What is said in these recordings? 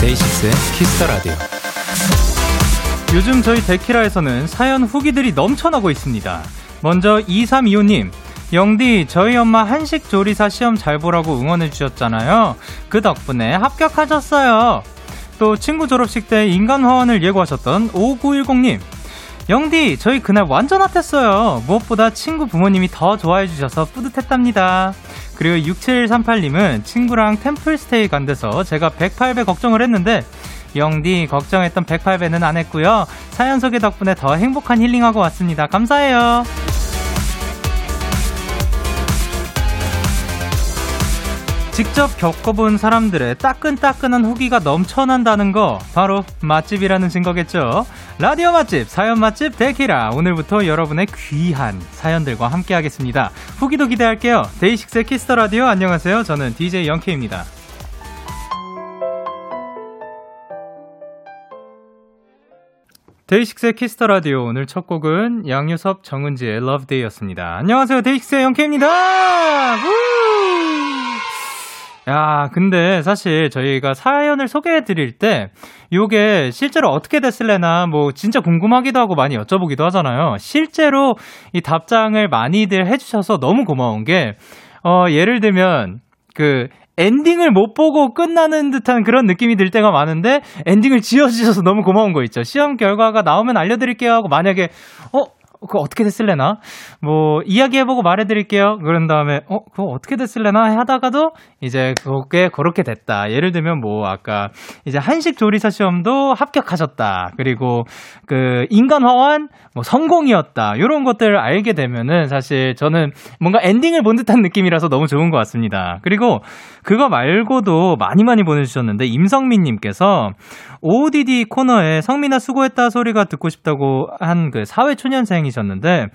DAY6의 Kiss the Radio. 요즘 저희 데키라에서는 사연 후기들이 넘쳐나고 있습니다. 먼저 2325님. 영디, 저희 엄마 한식 조리사 시험 잘 보라고 응원해 주셨잖아요. 그 덕분에 합격하셨어요. 또 친구 졸업식 때 인간 화원을 예고하셨던 5910님. 영디, 저희 그날 완전 핫했어요. 무엇보다 친구 부모님이 더 좋아해 주셔서 뿌듯했답니다. 그리고 6738님은 친구랑 템플스테이 간 데서 제가 108배 걱정을 했는데 영디 걱정했던 108배는 안 했고요. 사연 소개 덕분에 더 행복한 힐링하고 왔습니다. 감사해요. 직접 겪어본 사람들의 따끈따끈한 후기가 넘쳐난다는 거 바로 맛집이라는 증거겠죠. 라디오 맛집, 사연 맛집 데키라 오늘부터 여러분의 귀한 사연들과 함께하겠습니다. 후기도 기대할게요. DAY6의 Kiss the Radio 안녕하세요. 저는 DJ Young K입니다. DAY6의 Kiss the Radio 오늘 첫 곡은 양요섭 정은지의 Love Day였습니다. 안녕하세요. DAY6의 Young K입니다. 야, 근데 사실 저희가 사연을 소개해 드릴 때, 요게 실제로 어떻게 됐을래나, 뭐, 진짜 궁금하기도 하고 많이 여쭤보기도 하잖아요. 실제로 이 답장을 많이들 해주셔서 너무 고마운 게, 어, 예를 들면, 그, 엔딩을 못 보고 끝나는 듯한 그런 느낌이 들 때가 많은데 엔딩을 지어주셔서 너무 고마운 거 있죠. 시험 결과가 나오면 알려드릴게요 하고 만약에 어 그거 어떻게 됐을래나? 뭐, 이야기해보고 말해드릴게요. 그런 다음에, 어, 그거 어떻게 됐을래나? 하다가도, 이제, 그게 그렇게 됐다. 예를 들면, 뭐, 아까, 이제 한식 조리사 시험도 합격하셨다. 그리고, 그, 인간화원, 뭐, 성공이었다. 요런 것들을 알게 되면은, 사실 저는 뭔가 엔딩을 본 듯한 느낌이라서 너무 좋은 것 같습니다. 그리고, 그거 말고도 많이 많이 보내주셨는데, 임성민님께서, OODD 코너에 성민아 수고했다 소리가 듣고 싶다고 한 그 사회초년생이 셨는데,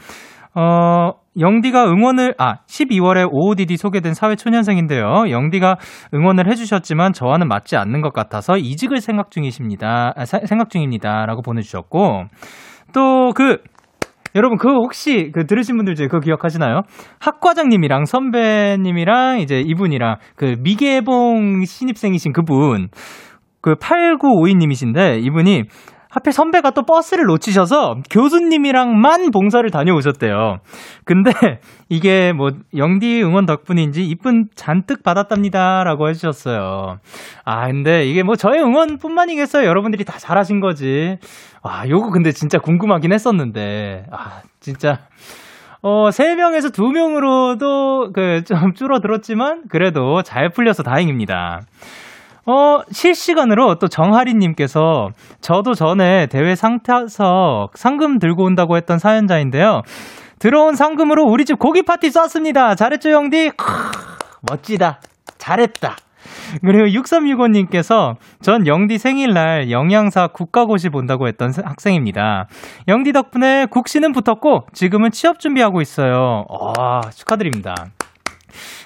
어, 영디가 응원을, 아, 12월에 OODD 소개된 사회초년생인데요. 영디가 응원을 해주셨지만 저와는 맞지 않는 것 같아서 이직을 생각 중이십니다. 아, 사, 생각 중입니다. 라고 보내주셨고, 또 그, 여러분, 그 혹시 그 들으신 분들 중에 그거 기억하시나요? 학과장님이랑 선배님이랑 이제 이분이랑 그 미개봉 신입생이신 그분, 그 8952님이신데 이분이 하필 선배가 또 버스를 놓치셔서 교수님이랑만 봉사를 다녀오셨대요. 근데 이게 뭐 영디 응원 덕분인지 이쁜 잔뜩 받았답니다라고 해주셨어요. 아 근데 이게 뭐 저의 응원뿐만이겠어요. 여러분들이 다 잘하신 거지. 아 요거 근데 진짜 궁금하긴 했었는데 아 진짜. 어, 3명에서 2명으로도 그 좀 줄어들었지만 그래도 잘 풀려서 다행입니다. 어, 실시간으로 또 정하리님께서 저도 전에 대회 상타석 상금 들고 온다고 했던 사연자인데요. 들어온 상금으로 우리 집 고기 파티 쐈습니다. 잘했죠, 형디? 크, 멋지다. 잘했다. 그리고 6365님께서 전 영디 생일날 영양사 국가고시 본다고 했던 학생입니다. 영디 덕분에 국시는 붙었고 지금은 취업 준비하고 있어요. 와, 축하드립니다.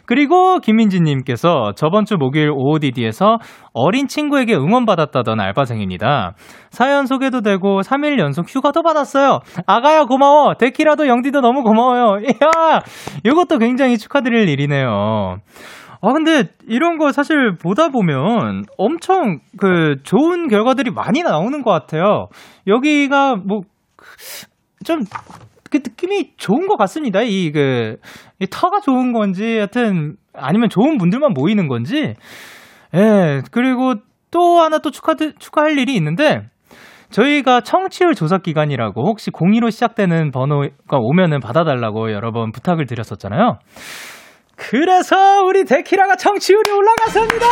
그리고 김민지님께서 저번 주 목요일 OODD에서 어린 친구에게 응원받았다던 알바생입니다. 사연 소개도 되고 3일 연속 휴가도 받았어요. 아가야 고마워. 데키라도 영디도 너무 고마워요. 이야, 이것도 굉장히 축하드릴 일이네요. 아, 근데 이런 거 사실 보다 보면 엄청 그 좋은 결과들이 많이 나오는 것 같아요. 여기가 뭐, 좀, 그 느낌이 좋은 것 같습니다. 이, 그, 이 터가 좋은 건지, 하여튼, 아니면 좋은 분들만 모이는 건지. 예, 그리고 또 하나 또 축하, 축하할 일이 있는데, 저희가 청취율 조사 기간이라고 혹시 02로 시작되는 번호가 오면은 받아달라고 여러 번 부탁을 드렸었잖아요. 그래서 우리 데키라가 청취율이 올라갔습니다!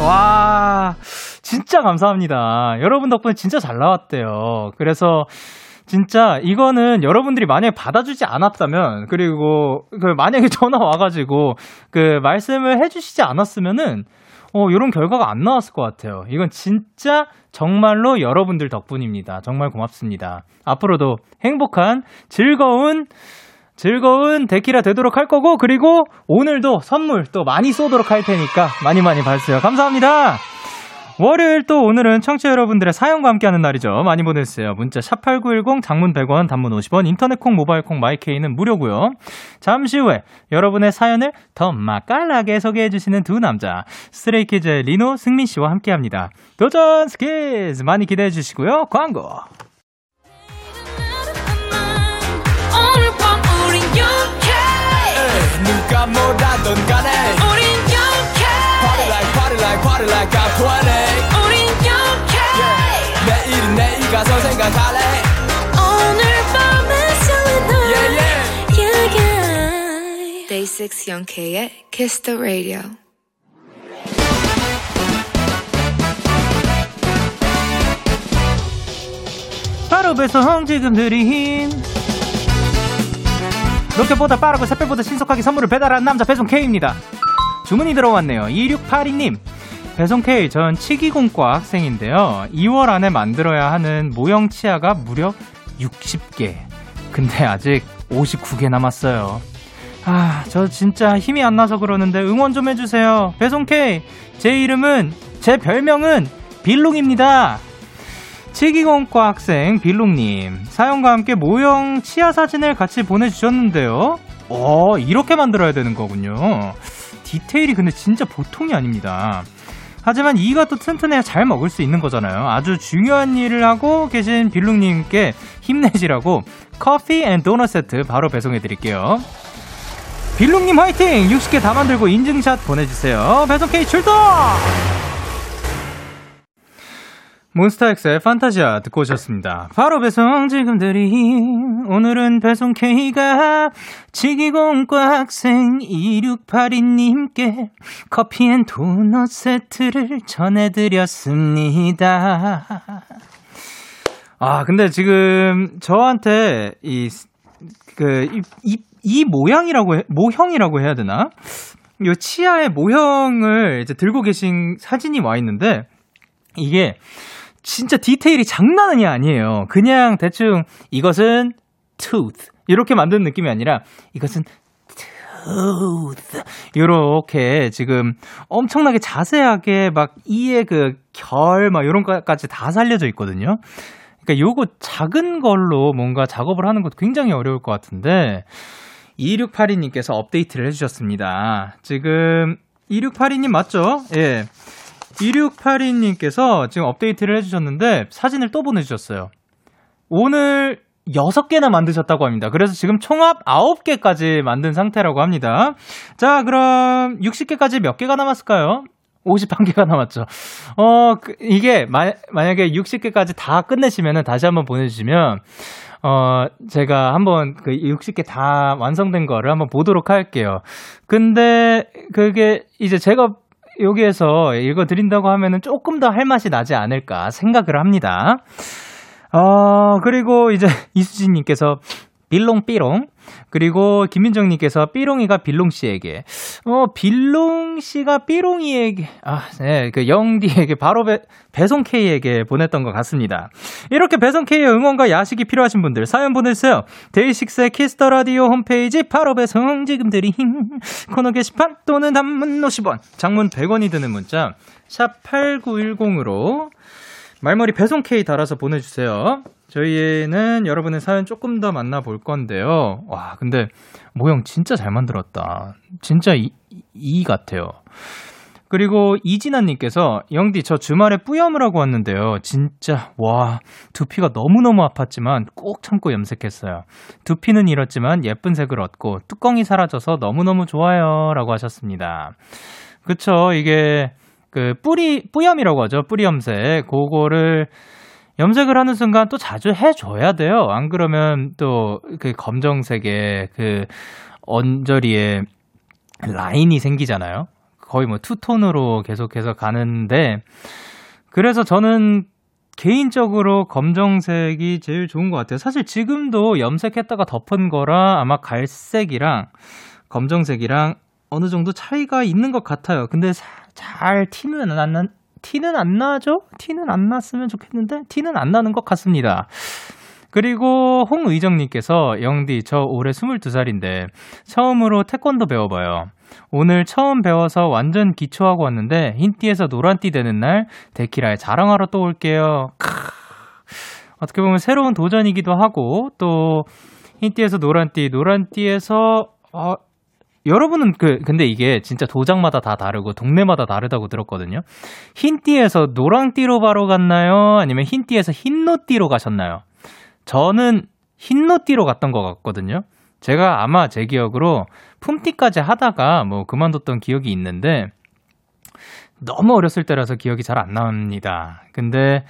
와, 진짜 감사합니다. 여러분 덕분에 진짜 잘 나왔대요. 그래서 진짜 이거는 여러분들이 만약에 받아주지 않았다면 그리고 그 만약에 전화 와가지고 그 말씀을 해주시지 않았으면은 어, 이런 결과가 안 나왔을 것 같아요. 이건 진짜 정말로 여러분들 덕분입니다. 정말 고맙습니다. 앞으로도 행복한, 즐거운, 즐거운 데키라 되도록 할 거고, 그리고 오늘도 선물 또 많이 쏘도록 할 테니까 많이 많이 봐주세요. 감사합니다. 월요일 또 오늘은 청취자 여러분들의 사연과 함께하는 날이죠. 많이 보내주세요. 문자 샵8910 장문 100원 단문 50원 인터넷 콩 모바일 콩 my K는 무료고요. 잠시 후에 여러분의 사연을 더 맛깔나게 소개해주시는 두 남자 Stray Kids의 리노 승민 씨와 함께합니다. 도전 스키즈 많이 기대해 주시고요. 광고 누 like party like I'm 20 우린 yeah. 내일은 내일 가서 생각할래 오늘 밤에 설레는 yeah, yeah. yeah, yeah. Day 6 영케의 Kiss the Radio 바로 배송 지금 드림 로켓보다 빠르고 새별보다 신속하게 선물을 배달하는 남자 배송 K입니다. 주문이 들어왔네요. 2682님. 배송 K 전 치기공과 학생인데요. 2월 안에 만들어야 하는 모형 치아가 무려 60개. 근데 아직 59개 남았어요. 아, 저 진짜 힘이 안 나서 그러는데 응원 좀 해주세요. 배송 K. 제 이름은, 제 별명은 빌롱입니다. 치기공과 학생 빌롱님 사연과 함께 모형 치아 사진을 같이 보내주셨는데요. 어 이렇게 만들어야 되는 거군요. 디테일이 근데 진짜 보통이 아닙니다. 하지만 이가 또 튼튼해야 잘 먹을 수 있는 거잖아요. 아주 중요한 일을 하고 계신 빌롱님께 힘내시라고 커피 and 도넛 세트 바로 배송해 드릴게요. 빌롱님 화이팅! 60개 다 만들고 인증샷 보내주세요. 배송 K 출동! 몬스타엑스의 Fantasia 듣고 오셨습니다. 바로 배송 지금 드림. 오늘은 배송 K가 치기공과 학생 2682님께 커피 and 도넛 세트를 전해드렸습니다. 아, 근데 지금 저한테 이, 그, 이, 이, 이 모양이라고, 해, 모형이라고 해야 되나? 요 치아의 모형을 이제 들고 계신 사진이 와 있는데, 이게 진짜 디테일이 장난이 아니에요. 그냥 대충 이것은 tooth 이렇게 만드는 느낌이 아니라 이것은 tooth 이렇게 지금 엄청나게 자세하게 막 이의 그 결막 이런 것까지 다 살려져 있거든요. 그러니까 요거 작은 걸로 뭔가 작업을 하는 것도 굉장히 어려울 것 같은데 2682님께서 업데이트를 해주셨습니다. 지금 2682님 맞죠? 예. 2682님께서 지금 업데이트를 해주셨는데 사진을 또 보내주셨어요. 오늘 6개나 만드셨다고 합니다. 그래서 지금 총합 9개까지 만든 상태라고 합니다. 자, 그럼 60개까지 몇 개가 남았을까요? 51개가 남았죠. 어, 그, 이게, 마, 만약에 60개까지 다 끝내시면은 다시 한번 보내주시면, 어, 제가 한번 그 60개 다 완성된 거를 한번 보도록 할게요. 근데 그게 이제 제가 여기에서 읽어드린다고 하면은 조금 더 할 맛이 나지 않을까 생각을 합니다. 어, 그리고 이제 이수진님께서 빌롱삐롱. 그리고 김민정님께서 삐롱이가 빌롱씨에게. 어, 빌롱씨가 삐롱이에게. 아, 네. 그 영디에게 바로 배, 배송 K에게 보냈던 것 같습니다. 이렇게 배송 K의 응원과 야식이 필요하신 분들 사연 보내주세요. 데이식스의 Kiss the Radio 홈페이지 바로 배송 지금 드림. 코너 게시판 또는 단문 50원, 장문 100원이 드는 문자. 샵 8910으로 말머리 배송 K 달아서 보내주세요. 저희는 여러분의 사연 조금 더 만나볼 건데요. 와, 근데 모형 진짜 잘 만들었다. 진짜 이, 이 같아요. 그리고 이진아님께서 영디 저 주말에 뿌염을 하고 왔는데요. 진짜 와 두피가 너무너무 아팠지만 꼭 참고 염색했어요. 두피는 잃었지만 예쁜 색을 얻고 뚜껑이 사라져서 너무너무 좋아요라고 하셨습니다. 그쵸 이게 그 뿌리 뿌염이라고 하죠. 뿌리 염색. 그거를 염색을 하는 순간 또 자주 해줘야 돼요. 안 그러면 또 그 검정색의 그 언저리에 라인이 생기잖아요. 거의 뭐 투톤으로 계속해서 가는데 그래서 저는 개인적으로 검정색이 제일 좋은 것 같아요. 사실 지금도 염색했다가 덮은 거라 아마 갈색이랑 검정색이랑 어느 정도 차이가 있는 것 같아요. 근데 잘 티는 안, 나, 티는 안 나죠? 티는 안 났으면 좋겠는데, 티는 안 나는 것 같습니다. 그리고 홍의정님께서 영디 저 올해 22살인데 처음으로 태권도 배워봐요. 오늘 처음 배워서 완전 기초하고 왔는데 흰띠에서 노란띠 되는 날 데키라에 자랑하러 또 올게요. 크. 어떻게 보면 새로운 도전이기도 하고 또 흰띠에서 노란띠, 노란띠에서 어, 여러분은 그 근데 이게 진짜 도장마다 다 다르고 동네마다 다르다고 들었거든요. 흰띠에서 노랑띠로 바로 갔나요? 아니면 흰띠에서 흰노띠로 가셨나요? 저는 흰노띠로 갔던 것 같거든요. 제가 아마 제 기억으로 품띠까지 하다가 뭐 그만뒀던 기억이 있는데 너무 어렸을 때라서 기억이 잘 안 납니다. 근데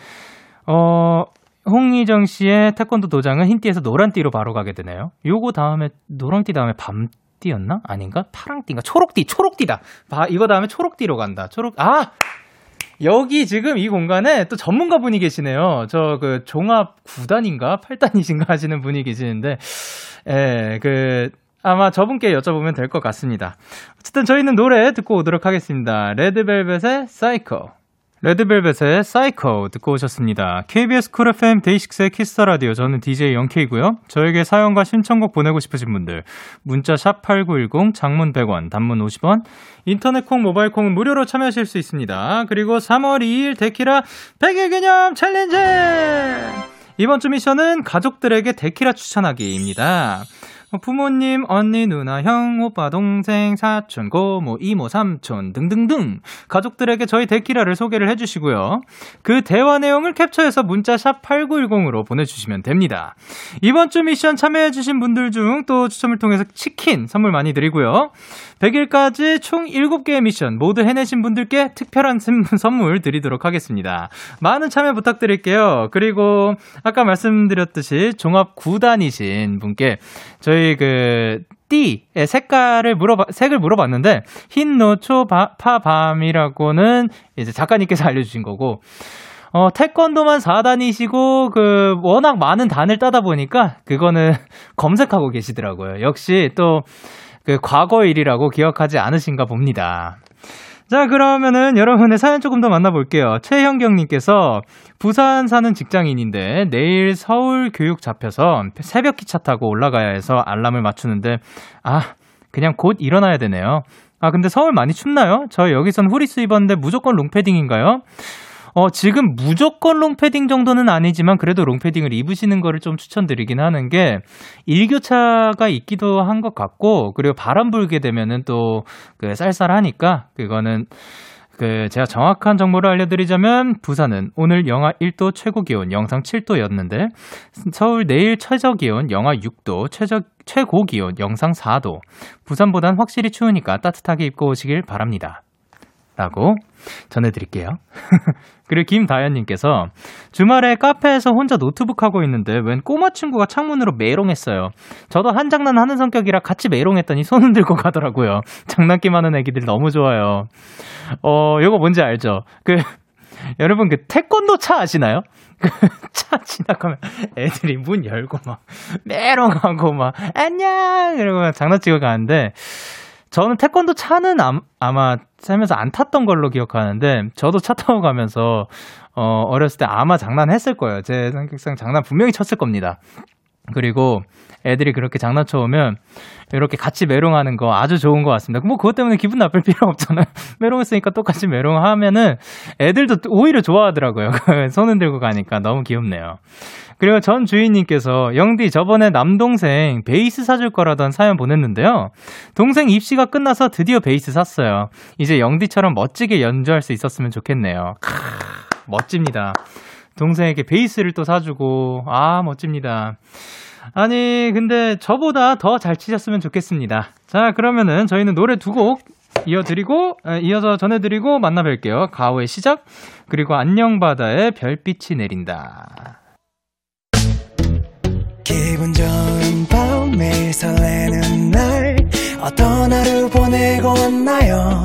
어 홍희정 씨의 태권도 도장은 흰띠에서 노란띠로 바로 가게 되네요. 요거 다음에 노란띠 다음에 밤 띠였나? 아닌가? 파랑 띠인가? 초록 띠, 초록 띠다. 봐, 이거 다음에 초록 띠로 간다. 초록 아 여기 지금 이 공간에 또 전문가 분이 계시네요. 저 그 종합 9단인가 8단이신가 하시는 분이 계시는데, 예, 그, 아마 저분께 여쭤보면 될 것 같습니다. 어쨌든 저희는 노래 듣고 오도록 하겠습니다. 레드벨벳의 사이코. 레드벨벳의 사이코 듣고 오셨습니다. KBS Cool FM 데이식스의 Kiss the Radio 저는 DJ 영케이고요. 저에게 사연과 신청곡 보내고 싶으신 분들 문자 샵 #8910 장문 100원, 단문 50원, 인터넷 콩, 모바일 콩은 무료로 참여하실 수 있습니다. 그리고 3월 2일 데키라 100일 기념 챌린지 이번 주 미션은 가족들에게 데키라 추천하기입니다. 뭐 부모님, 언니, 누나, 형, 오빠, 동생, 사촌, 고모, 이모, 삼촌 등등등 가족들에게 저희 데키라를 소개를 해주시고요. 그 대화 내용을 캡처해서 문자 샵 8910으로 보내주시면 됩니다. 이번 주 미션 참여해주신 분들 중 또 추첨을 통해서 치킨 선물 많이 드리고요. 100일까지 총 7개의 미션 모두 해내신 분들께 특별한 선물 드리도록 하겠습니다. 많은 참여 부탁드릴게요. 그리고 아까 말씀드렸듯이 종합 9단이신 분께 저희 그 띠의 색깔을 물어봐 색을 물어봤는데 흰 노초 파밤이라고는 이제 작가님께서 알려주신 거고 어, 태권도만 4단이시고, 그, 워낙 많은 단을 따다 보니까, 그거는 검색하고 계시더라고요. 역시 또, 그 과거 일이라고 기억하지 않으신가 봅니다. 자, 그러면은 여러분의 사연 조금 더 만나볼게요. 최현경님께서 부산 사는 직장인인데 내일 서울 교육 잡혀서 새벽 기차 타고 올라가야 해서 알람을 맞추는데, 아, 그냥 곧 일어나야 되네요. 아, 근데 서울 많이 춥나요? 저 여기선 후리스 입었는데 무조건 롱패딩인가요? 어, 지금 무조건 롱패딩 정도는 아니지만 그래도 롱패딩을 입으시는 거를 좀 추천드리긴 하는 게 일교차가 있기도 한 것 같고 그리고 바람 불게 되면은 또 그 쌀쌀하니까 그거는 그 제가 정확한 정보를 알려드리자면 부산은 오늘 영하 1도 최고 기온 영상 7도였는데 서울 내일 최저 기온 영하 6도 최저 최고 기온 영상 4도 부산보단 확실히 추우니까 따뜻하게 입고 오시길 바랍니다. 라고 전해드릴게요. 그리고 김다현님께서 주말에 카페에서 혼자 노트북 하고 있는데 웬 꼬마 친구가 창문으로 메롱했어요. 저도 한 장난 하는 성격이라 같이 메롱했더니 손은 들고 가더라고요. 장난기 많은 애기들 너무 좋아요. 어, 요거 뭔지 알죠? 그, 여러분 그 태권도 차 아시나요? 그차 지나가면 애들이 문 열고 막 메롱하고 막 안녕 이러고 장난치고 가는데 저는 태권도 차는 아마 살면서 안 탔던 걸로 기억하는데 저도 차 타고 가면서 어 어렸을 때 아마 장난했을 거예요. 제 성격상 장난 분명히 쳤을 겁니다. 그리고 애들이 그렇게 장난쳐 오면 이렇게 같이 메롱하는 거 아주 좋은 것 같습니다. 뭐 그것 때문에 기분 나쁠 필요 없잖아요. 메롱했으니까 똑같이 메롱하면은 애들도 오히려 좋아하더라고요. 손 흔들고 가니까 너무 귀엽네요. 그리고 전 주인님께서 영디 저번에 남동생 베이스 사줄 거라던 사연 보냈는데요. 동생 입시가 끝나서 드디어 베이스 샀어요. 이제 영디처럼 멋지게 연주할 수 있었으면 좋겠네요. 크, 멋집니다. 동생에게 베이스를 또 사주고 아 멋집니다. 아니 근데 저보다 더 잘 치셨으면 좋겠습니다. 자 그러면은 저희는 노래 두 곡 이어드리고 이어서 전해드리고 만나 뵐게요. 가오의 시작 그리고 안녕 바다의 별빛이 내린다. 기분 좋은 밤 매일 설레는 날 어떤 하루 보내고 왔나요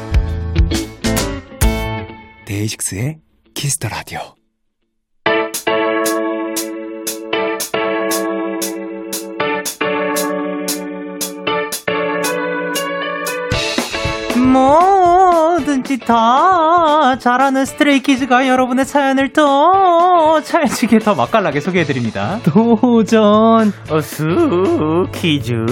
데이식스의 Kiss the Radio. 뭐든지 다 잘하는 스트레이키즈가 여러분의 사연을 더 찰지게 더 맛깔나게 소개해드립니다. 도전 스 키즈.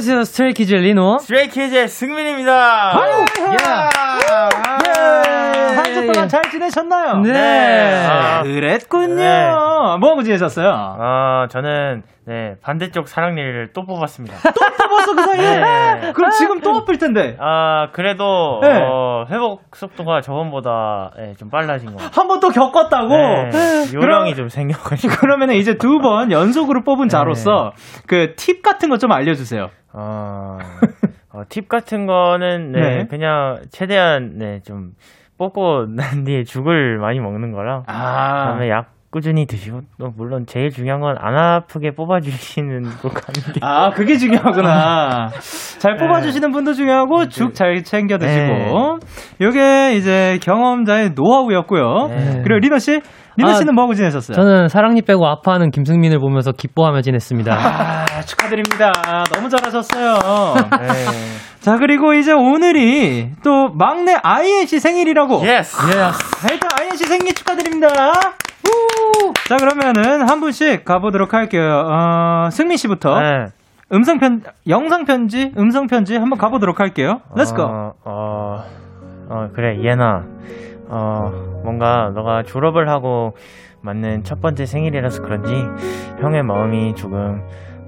안녕하세요. 스트레이키즈 리노. 스트레이키즈의 승민입니다. 한주 동안 잘 지내셨나요? 네. 아, 그랬군요. 네. 뭐하고 지내셨어요? 어, 저는 네 반대쪽 사랑니를 또 뽑았습니다. 뽑았어 그 사이에? 네. 그럼 지금 또 아플 텐데. 아 그래도 네. 어, 회복 속도가 저번보다 네, 좀 빨라진 것 같아요. 한 번 또 겪었다고? 네, 요령이 그럼- 좀 생겨가지고. 그러면 이제 두 번 연속으로 뽑은 자로서 그 팁 같은 거 좀 알려주세요. 어, 어, 팁 같은 거는 네, 네. 그냥 최대한 네, 좀 뽑고 난 뒤에 죽을 많이 먹는 거랑 아, 그다음에 약 꾸준히 드시고 또 물론 제일 중요한 건 안 아프게 뽑아주시는 꼭 하는 게 아 그게 중요하구나. 잘 뽑아주시는 분도 중요하고 죽 잘 챙겨 드시고. 요게 이제 경험자의 노하우였고요. 네. 그리고 리노 씨, 리노 아, 씨는 뭐하고 지내셨어요? 저는 사랑니 빼고 아파하는 김승민을 보면서 기뻐하며 지냈습니다. 아, 축하드립니다. 너무 잘하셨어요. 네. 자, 그리고 이제 오늘이 또 막내 아이엔 씨 생일이라고. Yes. 일단 아이엔 씨 생일 축하드립니다. 우! 자, 그러면은 한 분씩 가보도록 할게요. 어, 승민 씨부터 네. 음성 편, 영상 편지, 음성 편지 한번 가보도록 할게요. Let's go. 어, 어, 어, 그래, 예나. 어, 뭔가 너가 졸업을 하고 맞는 첫 번째 생일이라서 그런지 형의 마음이 조금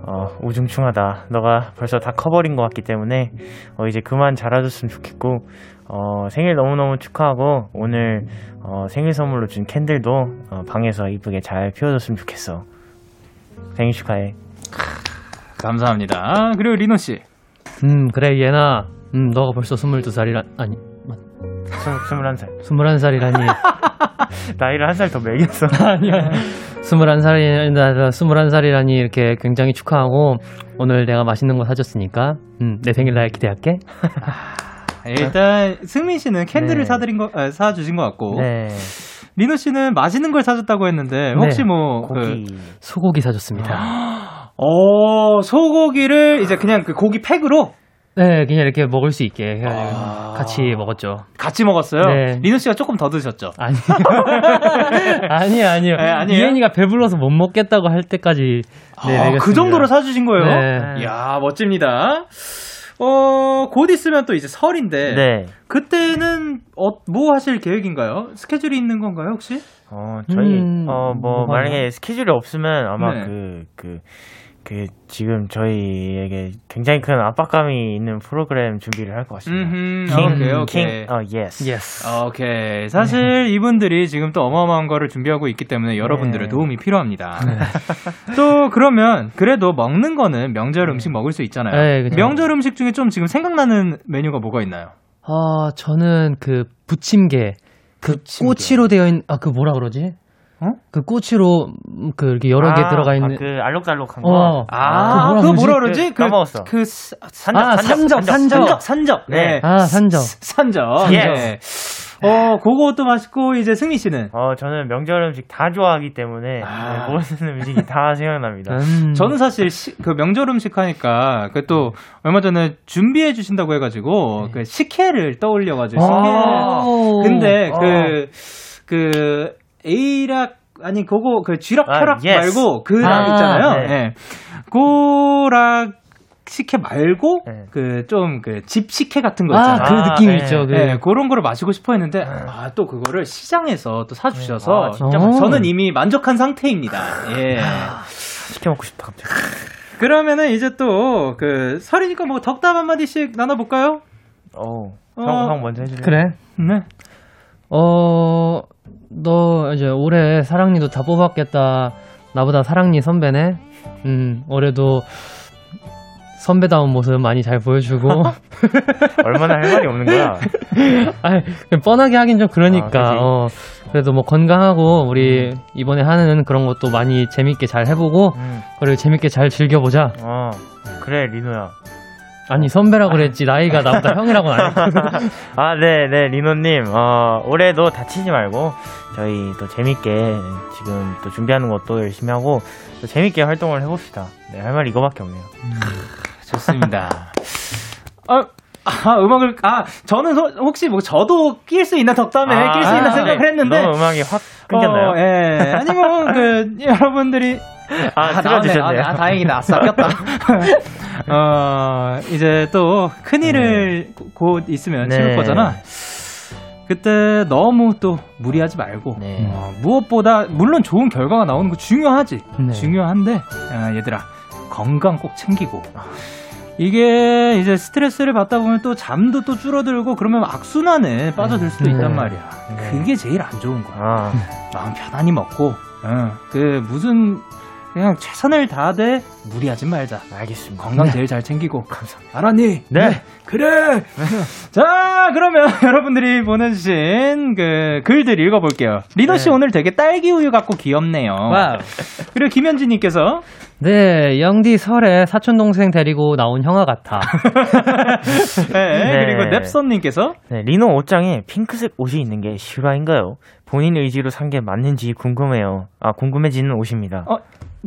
어, 우중충하다. 너가 벌써 다 커버린 것 같기 때문에 어, 이제 그만 자라줬으면 좋겠고 어, 생일 너무너무 축하하고 오늘 어, 생일 선물로 준 캔들도 어, 방에서 이쁘게 잘 피워줬으면 좋겠어. 생일 축하해. 감사합니다. 그리고 리노 씨. 음, 그래, 얘나. 음, 너가 벌써 22살이라, 아니, 스, 21살. 21살이라니. 나이를 한 살더 매겼어. 아니야. 21살이라, 21살이라니 이렇게 굉장히 축하하고, 오늘 내가 맛있는 거 사줬으니까, 음, 내 생일날 기대할게. 일단 승민 씨는 캔들을 네. 사드린 거 아, 사주신 것 같고 네. 리노 씨는 맛있는 걸 사줬다고 했는데 혹시 네. 뭐 그, 고기. 소고기 사줬습니다. 어 소고기를 이제 그냥 그 고기 팩으로 네, 그냥 이렇게 먹을 수 있게 해가지고 아. 같이 먹었죠. 같이 먹었어요. 네. 리노 씨가 조금 더 드셨죠. 아니. 아니요, 아니요. 네, 아니에요? 이현이가 배불러서 못 먹겠다고 할 때까지. 네, 아, 그. 정도로 사주신 거예요? 네. 이야 멋집니다. 어, 곧 있으면 또 이제 설인데 네. 그때는 어, 뭐 하실 계획인가요? 스케줄이 있는 건가요 혹시? 어, 저희, 음, 어, 뭐, 만약에 스케줄이 없으면 아마 네. 그, 그, 그, 지금 저희에게 굉장히 큰 압박감이 있는 프로그램 준비를 할 것 같습니다. King. King, 어, yes. Yes. 오케이. 사실 이분들이 지금 또 어마어마한 거를 준비하고 있기 때문에 여러분들의 네. 도움이 필요합니다. 또 그러면 그래도 먹는 거는 명절 음식 먹을 수 있잖아요. 네, 그죠. 명절 음식 중에 좀 지금 생각나는 메뉴가 뭐가 있나요? 아, 저는 그 부침개. 그 부침개. 꼬치로 되어 있는, 아, 그 뭐라 그러지? 어? 그 꼬치로 음, 그 이렇게 여러 개 아, 들어가 있는. 아, 그 알록달록한 거. 어. 아, 그거 그거 뭐라 뭐라 그러지? 그러지? 그, 까먹었어. 그 사- 산적, 아, 산적, 산적. 산적, 산적. 네. 아, 산적. 산적. 예. 네. 어, 그것도 맛있고 이제 승민 씨는 어, 저는 명절 음식 다 좋아하기 때문에 아. 네, 모든 음식이 다 생각납니다. 음. 저는 사실 시- 그 명절 음식 하니까 그 또 얼마 전에 준비해 주신다고 해가지고 그 식혜를 떠올려가지고 식혜. 아. 근데 어. 그그 A락 아니 그거 그 쥐락 아, 펴락 yes. 말고 그락 아, 있잖아요. 네. 예. 고락 식혜 말고 네. 그좀그집 식혜 같은 거 아, 있잖아요. 그 아, 느낌 네. 있죠. 그. 네, 그런 거를 마시고 싶어 했는데 아또 그거를 시장에서 또 사주셔서 아, 진짜 어. 저는 이미 만족한 상태입니다. 예. 시켜 먹고 싶다, 갑자기. 그러면은 이제 또 그 설이니까 뭐 덕담 한 마디씩 나눠볼까요? 어우, 어. 형, 형 먼저 해줄래? 그래. 네. 어, 너 이제 올해 사랑니도 다 뽑았겠다. 나보다 사랑니 선배네. 음, 올해도 선배다운 모습 많이 잘 보여주고. 얼마나 할 말이 없는 거야. 아, 그냥 뻔하게 하긴 좀 아, 그러니까. 그치. 어, 그래도 뭐 건강하고 우리 이번에 하는 그런 것도 많이 재밌게 잘 해보고 음, 그리고 재밌게 잘 즐겨보자. 어, 그래, 리노야. 아니 선배라고 그랬지 나이가 나보다 형이라고는 안 했거든. 아, 네, 네, 리노님. 어, 올해도 다치지 말고, 저희 또 재밌게 지금 또 준비하는 것도 열심히 하고, 또 재밌게 활동을 해봅시다. 네, 할 말 이거밖에 없네요. 좋습니다. 아, 아, 음악을, 아, 저는 소- 혹시 뭐 저도 낄 수 있나 덕담에 아, 낄수 있나 아, 생각을 했는데. 너무 음악이 확 끊겼나요? 어, 예. 아니, 뭐, 그, 여러분들이. 아, 나오네. 틀어주셨네요. 아, 다행이다. 아싸, 꼈다. 어, 이제 또, 큰일을 곧 있으면 네. 치를 거잖아. 그때 너무 또 무리하지 말고, 네. 어, 무엇보다, 물론 좋은 결과가 나오는 거 중요하지. 네. 중요한데, 아, 얘들아, 건강 꼭 챙기고. 이게 이제 스트레스를 받다 보면 또 잠도 또 줄어들고 그러면 악순환에 빠져들 수도 네. 있단 말이야. 네. 그게 제일 안 좋은 거야. 아, 마음 편안히 먹고, 어, 그 무슨 그냥 최선을 다하되 무리하지 말자. 알겠습니다. 건강 제일 잘 챙기고. 감사합니다. 알았니? 네. 그래. 자, 그러면 여러분들이 보내주신 그 글들 읽어볼게요. 리노 씨 네. 오늘 되게 딸기 우유 갖고 귀엽네요. 와우. 그리고 김현진님께서 네, 영디 설에 사촌 동생 데리고 나온 형아 같아. 네, 네. 그리고 넵선님께서 네, 리노 옷장에 핑크색 옷이 있는 게 실화인가요? 본인 의지로 산 게 맞는지 궁금해요. 아, 궁금해지는 옷입니다. 어,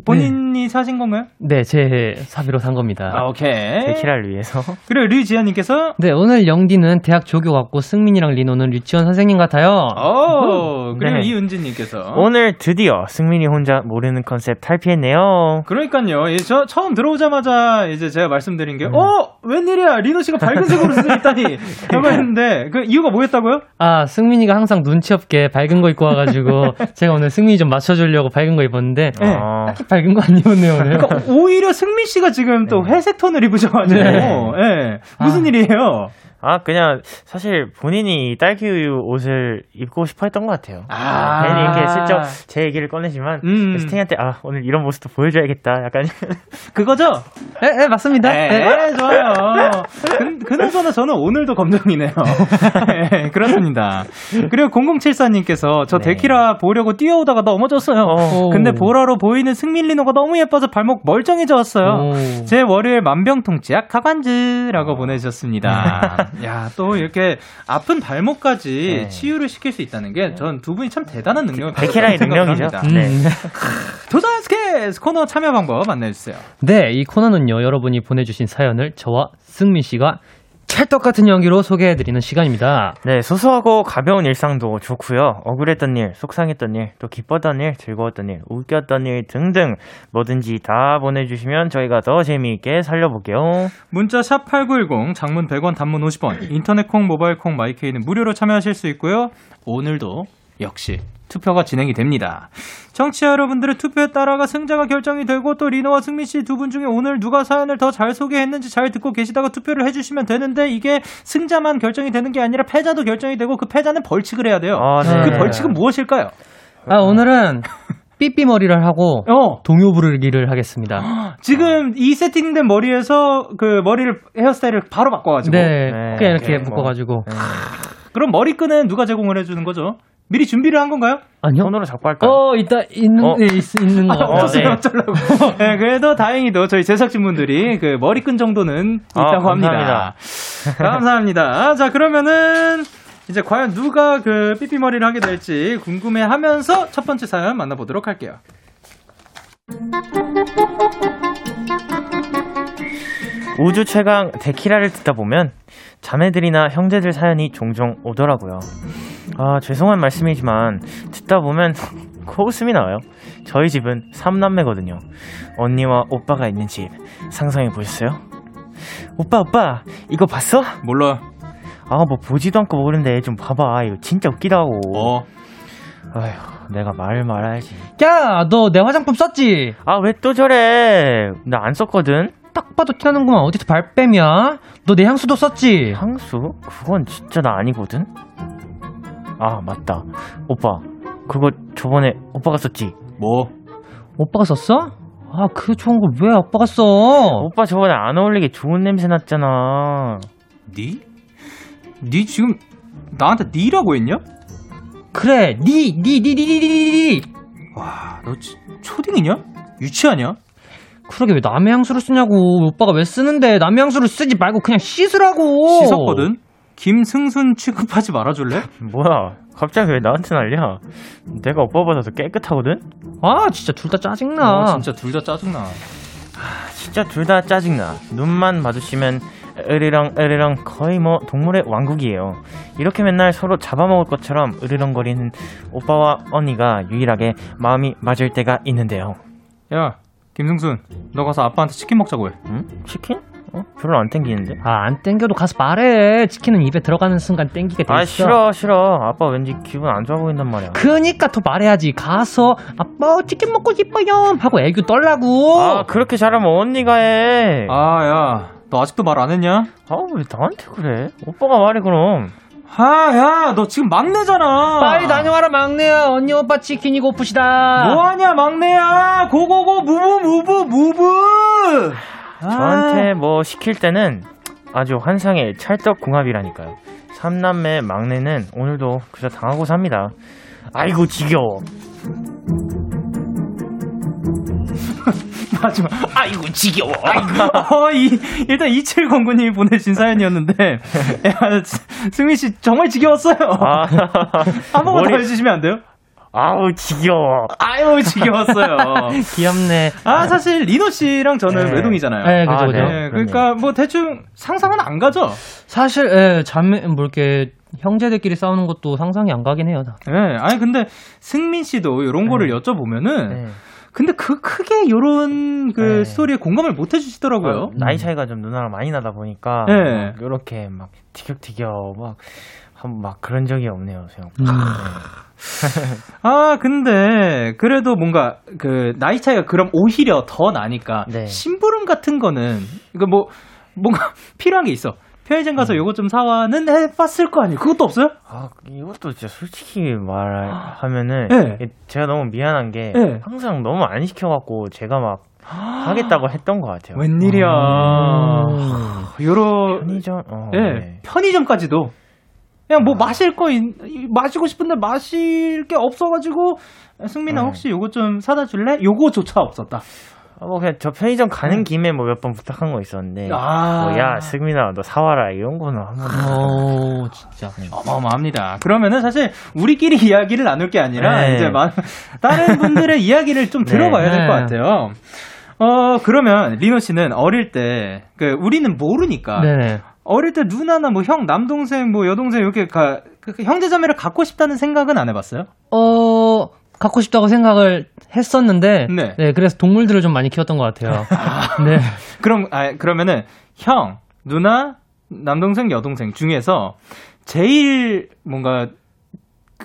본인이 사신 건가요? 네, 제 사비로 산 겁니다. 아, 오케이. 데키라를 위해서. 그리고 류지연님께서 네, 오늘 영디는 대학 조교 같고 승민이랑 리노는 유치원 선생님 같아요. 어, 그리고 네. 이은진님께서 오늘 드디어 승민이 혼자 모르는 컨셉 탈피했네요. 그러니까요. 예, 저 처음 들어오자마자 이제 제가 말씀드린 음. 게, 어 웬일이야 리노 씨가 밝은 색으로 쓰고 있다니. 했는데 그 이유가 뭐였다고요? 아, 승민이가 항상 눈치 없게 밝은 거 입고 와가지고 제가 오늘 승민이 좀 맞춰주려고 밝은 거 입었는데 네. 아, 딱히 밝은 거 안 입었네요 오늘. 그러니까 오히려 승민 씨가 지금 또 회색 톤을 입으셔가지고, 네. 예, 무슨 일이에요? 아, 그냥 사실 본인이 딸기 우유 옷을 입고 싶어 했던 것 같아요. 아. 괜히 이렇게 슬쩍 제 얘기를 꺼내지만 음. 스팅한테 아 오늘 이런 모습도 보여줘야겠다. 약간 그거죠? 네, 네, 맞습니다. 네, 네. 좋아요. 그, 그나저나 저는 오늘도 검정이네요. 네, 그렇습니다. 그리고 0074님께서 저 네. 데키라 보려고 뛰어오다가 넘어졌어요. 오. 근데 보라로 보이는 승민 리노가 너무 예뻐서 발목 멀쩡해져 왔어요. 오. 제 월요일 만병통치약 가관즈라고 보내주셨습니다. 야, 또 이렇게 아픈 발목까지 네. 치유를 시킬 수 있다는 게 전 두 분이 참 대단한 능력을 데키라의 가졌다고 능력이죠. 생각합니다. 네. 도전 스키즈 코너 참여 방법 안내해주세요. 네, 이 코너는요, 여러분이 보내주신 사연을 저와 승민 씨가 찰떡 같은 연기로 소개해드리는 시간입니다. 네, 소소하고 가벼운 일상도 좋고요. 억울했던 일, 속상했던 일, 또 기뻤던 일, 즐거웠던 일, 웃겼던 일 등등 뭐든지 다 보내주시면 저희가 더 재미있게 살려볼게요. 문자 샵 8910 장문 100원 단문 50원 인터넷 콩 모바일 콩 마이케이는 무료로 참여하실 수 있고요. 오늘도 역시 투표가 진행이 됩니다. 청취자 여러분들의 투표에 따라가 승자가 결정이 되고 또 리노와 승민 씨 두 분 중에 오늘 누가 사연을 더 잘 소개했는지 잘 듣고 계시다가 투표를 해주시면 되는데 이게 승자만 결정이 되는 게 아니라 패자도 결정이 되고 그 패자는 벌칙을 해야 돼요. 아, 네. 그 벌칙은 무엇일까요? 아, 오늘은 삐삐 머리를 하고 어, 동요 부르기를 하겠습니다. 지금 이 세팅된 머리에서 그 머리를 헤어스타일을 바로 바꿔가지고 네, 네, 그냥 이렇게 네, 뭐. 묶어가지고. 그럼 머리끈은 누가 제공을 해주는 거죠? 미리 준비를 한 건가요? 아니요? 손으로 잡고 할까요? 어, 있다, 있는, 어? 네, 있, 있는 거. 어, 없었으면 네. 어쩌려고. 네, 그래도 다행히도 저희 제작진 분들이 그 머리끈 정도는 아, 있다고 합니다. 감사합니다. 감사합니다. 자, 그러면은 이제 과연 누가 그 삐삐 머리를 하게 될지 궁금해 하면서 첫 번째 사연 만나보도록 할게요. 우주 최강 데키라를 듣다 보면 자매들이나 형제들 사연이 종종 오더라고요. 아, 죄송한 말씀이지만 듣다 보면 코웃음이 나와요. 저희 집은 3남매거든요. 언니와 오빠가 있는 집 상상해 보셨어요? 오빠 오빠 이거 봤어? 몰라. 아 뭐 보지도 않고 모르는데 좀 봐봐 이거 진짜 웃기다고 어. 아휴 내가 말을 말아야지 야, 너 내 화장품 썼지? 아 왜 또 저래 나 안 썼거든 딱 봐도 티나는구만. 어디서 발뺌이야? 너 내 향수도 썼지? 향수? 그건 진짜 나 아니거든 아 맞다 오빠 그거 저번에 오빠가 썼지 뭐? 오빠가 썼어? 아, 그 좋은 걸왜 아빠가 써? 오빠 저번에 안 어울리게 좋은 냄새 났잖아. 니? 니 지금 나한테 니라고 했냐? 그래, 니, 니, 니, 니, 니, 니, 니. 와, 너 치- 초딩이냐? 유치하냐? 그러게 왜 남의 향수를 쓰냐고. 오빠가 왜 쓰는데 남의 향수를 쓰지 말고 그냥 씻으라고. 씻었거든? 김승순 취급하지 말아줄래? 뭐야? 갑자기 왜 나한테 난리야? 내가 오빠보다 더 깨끗하거든? 아, 진짜 둘 다 짜증나. 어, 진짜 둘 다 짜증나. 진짜 둘 다 짜증나. 눈만 마주치면 으리렁 으리렁 거의 뭐 동물의 왕국이에요. 이렇게 맨날 서로 잡아먹을 것처럼 으리렁거리는 오빠와 언니가 유일하게 마음이 맞을 때가 있는데요. 야, 김승순, 너 가서 아빠한테 치킨 먹자고 해. 응? 치킨? 어? 별로 안 땡기는데? 아, 안 땡겨도 가서 말해. 치킨은 입에 들어가는 순간 땡기게 돼 있어. 아 싫어 싫어. 아빠 왠지 기분 안 좋아 보인단 말이야. 그니까 더 말해야지. 가서 아빠 치킨 먹고 싶어요 하고 애교 떨라고. 아 그렇게 잘하면 언니가 해. 아, 야, 너 아직도 말 안 했냐? 아 왜 나한테 그래? 오빠가 말해 그럼. 아, 야, 너 지금 막내잖아. 빨리 다녀와라 막내야. 언니 오빠 치킨이 고프시다. 뭐하냐, 막내야. 고고고, 무브, 무브, 무브. 아. 저한테 뭐 시킬 때는 아주 환상의 찰떡궁합이라니까요. 삼남매 막내는 오늘도 그저 당하고 삽니다. 아이고 지겨워. 마지막. 아이고, 지겨워. 어, 이, 일단 2709님이 보내신 사연이었는데, 야, 승민 씨 정말 지겨웠어요. 아, 한 번만 더 머리- 해주시면 안 돼요? 아우 지겨워. 아유, 지겨웠어요. 귀엽네. 아, 사실 리노 씨랑 저는 네. 외동이잖아요. 네, 그죠, 아, 그죠. 네. 네, 그러니까 뭐 대충 상상은 안 가죠. 사실 예, 자매 뭐 이렇게 형제들끼리 싸우는 것도 상상이 안 가긴 해요. 다. 네, 아니 근데 승민 씨도 이런 거를 여쭤보면은 네. 근데 그 크게 이런 그 네. 스토리에 공감을 못 해주시더라고요. 어, 나이 차이가 좀 누나랑 많이 나다 보니까 네. 이렇게 막 티격티격 막, 한- 막 그런 적이 없네요 음. 생각보다. 아 근데 그래도 뭔가 그 나이 차이가 그럼 오히려 더 나니까 네. 심부름 같은 거는 이거 뭐 뭔가 필요한 게 있어. 편의점 가서 요거 좀 사와는 해봤을 거 아니에요. 그것도 없어요? 아 이것도 진짜 솔직히 말하면은 네. 제가 너무 미안한 게 네. 항상 너무 안 시켜갖고 제가 막 하겠다고 했던 것 같아요. 웬일이야. 음. 요런 편의점 어, 예, 네. 편의점까지도 그냥 뭐 마실 거 있- 마시고 싶은데 마실 게 없어가지고 승민아 네. 혹시 요거 좀 사다 줄래? 요거조차 없었다. 아, 뭐 그냥 저 편의점 가는 김에 뭐 몇 번 부탁한 거 있었는데 아. 뭐야 승민아 너 사와라 이런 거는 한 번도 오, 진짜. 어마어마합니다. 그러면은 사실 우리끼리 이야기를 나눌 게 아니라 네. 이제 마- 다른 분들의 이야기를 좀 네. 들어봐야 될것 네. 같아요. 어 그러면 리노 씨는 어릴 때 그 우리는 모르니까 네네. 어릴 때 누나나 뭐 형 남동생 뭐 여동생 이렇게 가, 그 형제자매를 갖고 싶다는 생각은 안 해봤어요? 어, 갖고 싶다고 생각을 했었는데, 네. 네. 그래서 동물들을 좀 많이 키웠던 것 같아요. 네. 그럼 아 그러면은 형, 누나, 남동생, 여동생 중에서 제일 뭔가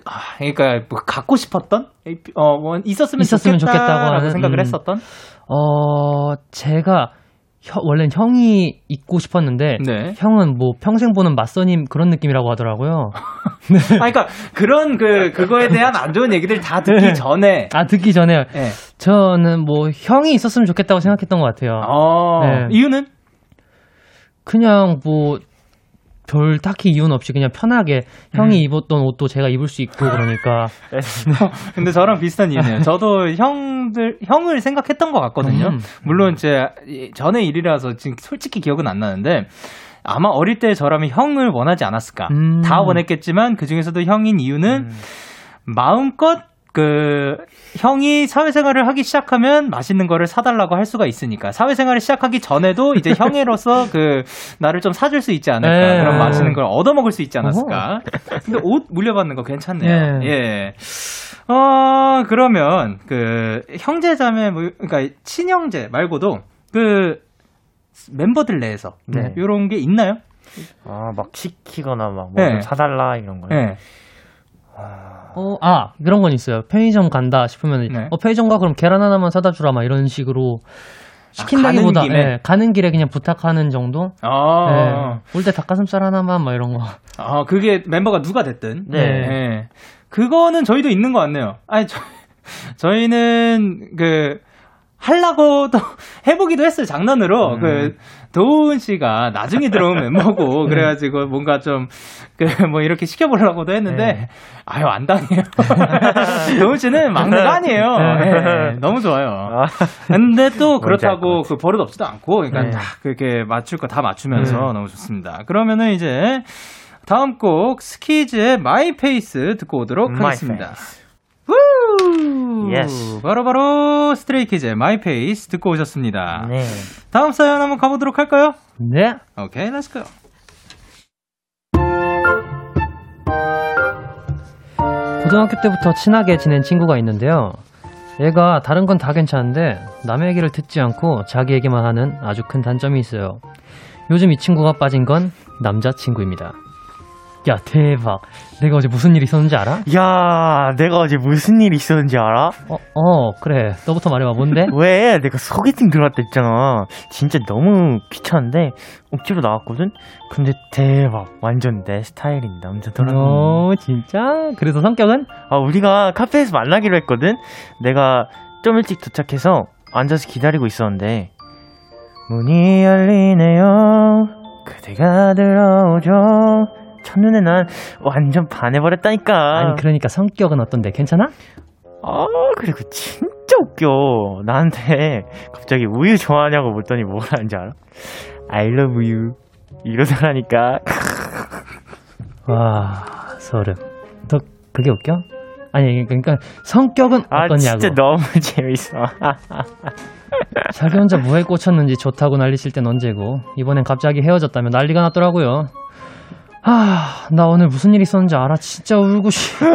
아, 그러니까 뭐 갖고 싶었던 어 뭐 있었으면, 있었으면 좋겠다라고 좋겠다고 하는, 생각을 음. 했었던 어, 제가, 혀- 원래는 형이 있고 싶었는데, 네. 형은 뭐 평생 보는 맞선임 그런 느낌이라고 하더라고요. 아 그러니까 그런 그 그거에 대한 안 좋은 얘기들 다 듣기 네. 전에 아, 듣기 전에, 예. 저는 뭐 형이 있었으면 좋겠다고 생각했던 것 같아요. 어, 네. 이유는 그냥 뭐, 별 딱히 이유는 없이 그냥 편하게 형이 음. 입었던 옷도 제가 입을 수 있고 그러니까. 근데 저랑 비슷한 이유네요. 저도 형들 형을 생각했던 것 같거든요. 음. 물론 제 전의 일이라서 지금 솔직히 기억은 안 나는데 아마 어릴 때 저라면 형을 원하지 않았을까. 음. 다 원했겠지만 그 중에서도 형인 이유는 음. 마음껏 그 형이 사회생활을 하기 시작하면 맛있는 거를 사달라고 할 수가 있으니까 사회생활을 시작하기 전에도 이제 형으로서 그 나를 좀 사줄 수 있지 않을까 네. 그런 맛있는 걸 얻어 먹을 수 있지 않았을까 근데 옷 물려받는 거 괜찮네요 네. 예. 어 그러면 그 형제자매 뭐 그러니까 친형제 말고도 그 멤버들 내에서 네. 이런 게 있나요? 아막 시키거나 막 뭐 네. 좀 사달라 이런 거요. 예. 어, 아, 그런 건 있어요. 편의점 간다 싶으면, 네. 어, 편의점 가 그럼 계란 하나만 사다 주라, 막 이런 식으로 시킨다기보다, 아, 가는? 예, 가는 길에 그냥 부탁하는 정도? 아, 올때 닭가슴살 하나만, 막 이런 거. 아, 그게 멤버가 누가 됐든. 네. 예. 그거는 저희도 있는 것 같네요. 아니, 저, 저희는 그 하려고도 해보기도 했어요 장난으로 음. 그 도훈 씨가 나중에 들어온 멤버고 그래가지고 뭔가 좀 그 뭐 이렇게 시켜보려고도 했는데 네. 아유 안 당해요. 도훈 씨는 막내가 아니에요. 네, 너무 좋아요. 아, 근데 또 그렇다고 그 버릇 없지도 않고 그러니까 네. 다 그렇게 맞출 거 다 맞추면서 너무 좋습니다. 그러면은 이제 다음 곡 스키즈의 My Pace 듣고 오도록 My 하겠습니다. Pace. 우! Yes. 바로 바로 스트레이키즈의 My Pace 듣고 오셨습니다. 네. 다음 사연 한번 가보도록 할까요? 네. 오케이, let's go. 고등학교 때부터 친하게 지낸 친구가 있는데요. 얘가 다른 건 다 괜찮은데 남의 얘기를 듣지 않고 자기 얘기만 하는 아주 큰 단점이 있어요. 요즘 이 친구가 빠진 건 남자친구입니다. 야, 대박. 내가 어제 무슨 일 있었는지 알아? 야, 내가 어제 무슨 일 있었는지 알아? 어, 어, 그래. 너부터 말해봐. 뭔데? 왜? 내가 소개팅 들어왔다 했잖아. 진짜 너무 귀찮은데 억지로 나왔거든? 근데 대박. 완전 내 스타일인 남자더라고. 어, 진짜? 그래서 성격은? 아, 우리가 카페에서 만나기로 했거든? 내가 좀 일찍 도착해서 앉아서 기다리고 있었는데 문이 열리네요. 그대가 들어오죠. 첫눈에 난 완전 반해버렸다니까. 아니, 그러니까 성격은 어떤데? 괜찮아? 아, 그리고 진짜 웃겨. 나한테 갑자기 우유 좋아하냐고 묻더니 뭐라는지 알아? I love you. 이러더라니까. 와, 소름. 너, 그게 웃겨? 아니, 그러니까 성격은 아, 어떠냐고. 진짜 너무 재밌어. 자기 혼자 뭐에 꽂혔는지 좋다고 난리칠 땐 언제고 이번엔 갑자기 헤어졌다며 난리가 났더라고요. 아, 나 오늘 무슨 일 있었는지 알아? 진짜 울고 싶어.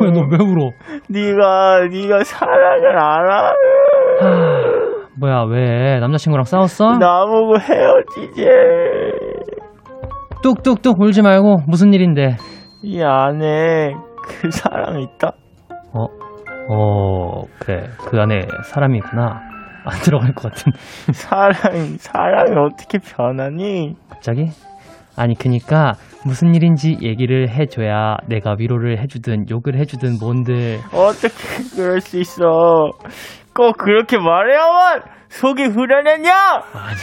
왜 너 왜 울어? 네가 네가 사랑을 알아? 아, 뭐야 왜 남자친구랑 싸웠어? 나보고 헤어지지. 뚝뚝뚝 울지 말고 무슨 일인데? 이 안에 그 사랑 있다. 어, 어 그래 그 안에 사람이 있구나. 안 들어갈 것 같은. 사랑 사랑이 어떻게 변하니? 갑자기? 아니 그니까 무슨 일인지 얘기를 해줘야 내가 위로를 해주든 욕을 해주든 뭔들 어떻게 그럴 수 있어? 꼭 그렇게 말해야만 속이 후련했냐? 아니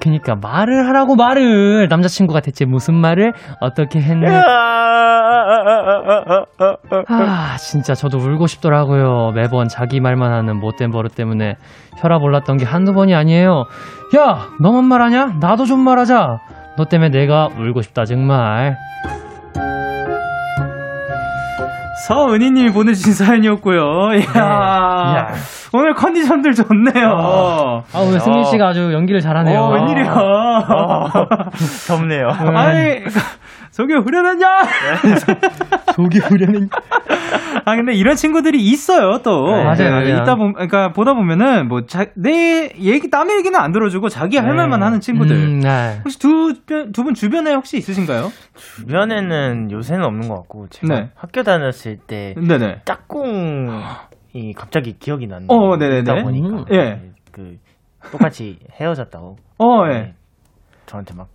그니까 말을 하라고 말을. 남자친구가 대체 무슨 말을 어떻게 했네 아 진짜 저도 울고 싶더라고요. 매번 자기 말만 하는 못된 버릇 때문에 혈압 올랐던 게 한두 번이 아니에요. 야 너만 말하냐? 나도 좀 말하자. 너 때문에 내가 울고 싶다 정말 서은희님이 보내주신 사연이었고요. 이야, 야. 오늘 컨디션들 좋네요. 아 오늘 승민 씨가 아주 연기를 잘하네요 어, 웬일이야. 덥네요. 아니, 저기 후련하냐? 속이 후련해 아, 근데 이런 친구들이 있어요, 또. 네, 맞아요, 맞아요. 있다 보, 그러니까 보다 보면은, 뭐, 자, 내 얘기, 남의 얘기는 안 들어주고 자기 할 네. 말만 하는 친구들. 음, 네. 혹시 두, 두분 주변에 혹시 있으신가요? 주변에는 요새는 없는 것 같고 제가 네. 학교 다녔을 때 네네. 짝꿍이 갑자기 기억이 나는 어, 네네네. 다 보니까 음. 예. 그 똑같이 헤어졌다고 어, 예. 네. 저한테 막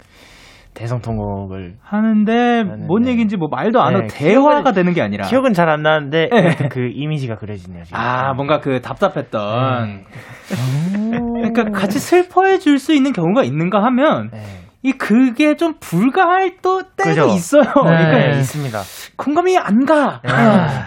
대성통곡을 하는데, 네, 뭔 네. 얘기인지 뭐 말도 안 하고 네, 대화가 되는 게 아니라. 기억은 잘 안 나는데 예. 그 이미지가 그려지네요. 지금. 아, 뭔가 그 답답했던. 네. 그러니까 같이 슬퍼해 줄 수 있는 경우가 있는가 하면, 네. 이 그게 좀 불가할 또 때도 그죠. 있어요. 그러니까 네. 있습니다. 공감이 안 가. 네.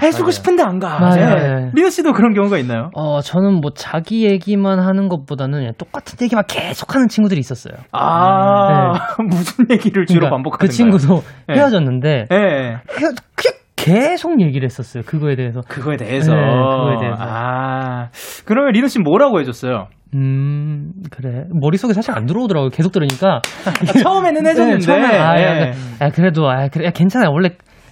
해주고 맞아요. 싶은데 안 가. 맞아요. 네. 리오 씨도 그런 경우가 있나요? 어, 저는 뭐 자기 얘기만 하는 것보다는 똑같은 얘기만 계속 하는 친구들이 있었어요. 아, 무슨 얘기를 주로 그러니까 반복하는 그 친구도 네. 헤어졌는데 예. 헤어, 그냥 계속 얘기를 했었어요. 그거에 대해서. 그거에 대해서. 네, 그거에 대해서. 아. 그러면 리노 씨 뭐라고 해줬어요? 음, 그래. 머릿속에 사실 안 들어오더라고요. 계속 들으니까. 아, 처음에는 해줬는데. 네, 처음에, 아, 예. 약간, 아, 그래도, 아, 그래, 야, 괜찮아. 원래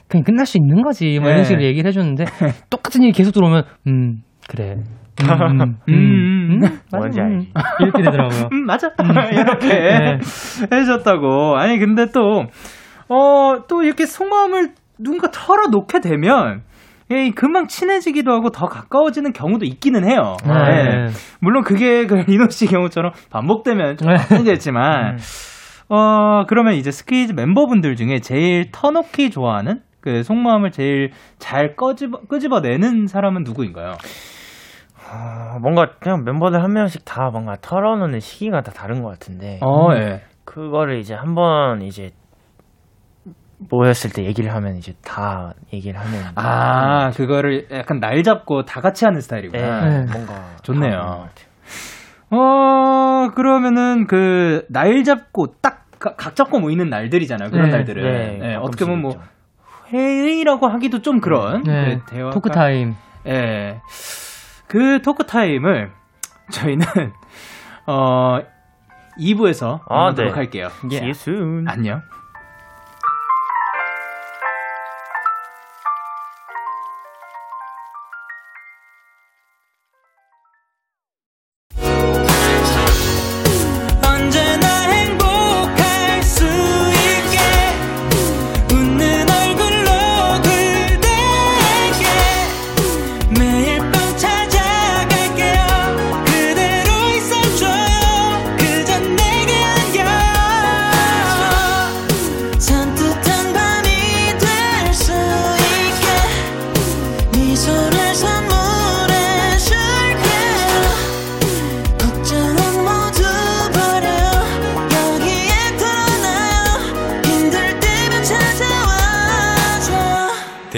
그냥 끝날 수 있는 거지. 뭐 네. 이런 식으로 얘기를 해줬는데, 똑같은 얘기 계속 들어오면, 음, 그래. 음, 음, 음, 음, 음, 뭔지 음. 알지. 이렇게 되더라고요. 음, 맞아. 이렇게 네. 해줬다고. 아니, 근데 또, 어, 또 이렇게 속마음을 누군가 털어놓게 되면, 예, 금방 친해지기도 하고 더 가까워지는 경우도 있기는 해요. 네. 예. 물론 그게 그 리노 씨 경우처럼 반복되면 좀 네. 힘들지만, 어, 그러면 이제 스퀴즈 멤버분들 중에 제일 터놓기 좋아하는 그 속마음을 제일 잘 꺼집어, 끄집어내는 사람은 누구인가요? 어, 뭔가 그냥 멤버들 한 명씩 다 뭔가 털어놓는 시기가 다 다른 것 같은데 어, 예. 그거를 이제 한번 이제 모였을 때 얘기를 하면 이제 다 얘기를 하는 아, 그거를 약간 날 잡고 다 같이 하는 네, 스타일이구나. 네. 뭔가 좋네요. 것 같아요. 어, 그러면은 그 날 잡고 딱 각 잡고 모이는 날들이잖아요. 그런 네, 날들은. 네, 예, 가끔씩 어떻게 보면 뭐. 회의라고 하기도 좀 그런 네. 그 대화가 talk time. 예. 그 talk time을 저희는 어 2부에서 아, 만나도록 네. 할게요. See you soon. 안녕.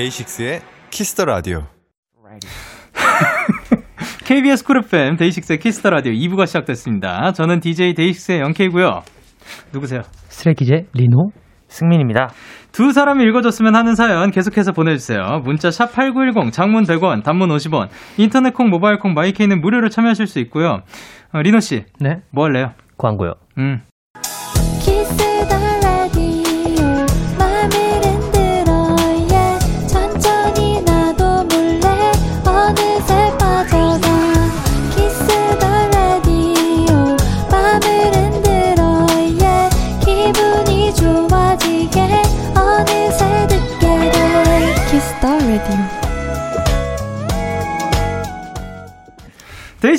데이식스의 키스터 라디오. KBS 쿨 FM 데이식스의 키스터 라디오 2부가 시작됐습니다. 저는 DJ 데이식스의 영케이고요. 누구세요? Stray Kids의 리노. 승민입니다. 두 사람이 읽어줬으면 하는 사연 계속해서 보내주세요. 문자 샵 8910, 장문 100원, 단문 50원, 인터넷 콩, 모바일 콩, my K는 무료로 참여하실 수 있고요. 어, 리노 씨, 네. 뭐 할래요? 광고요. 음.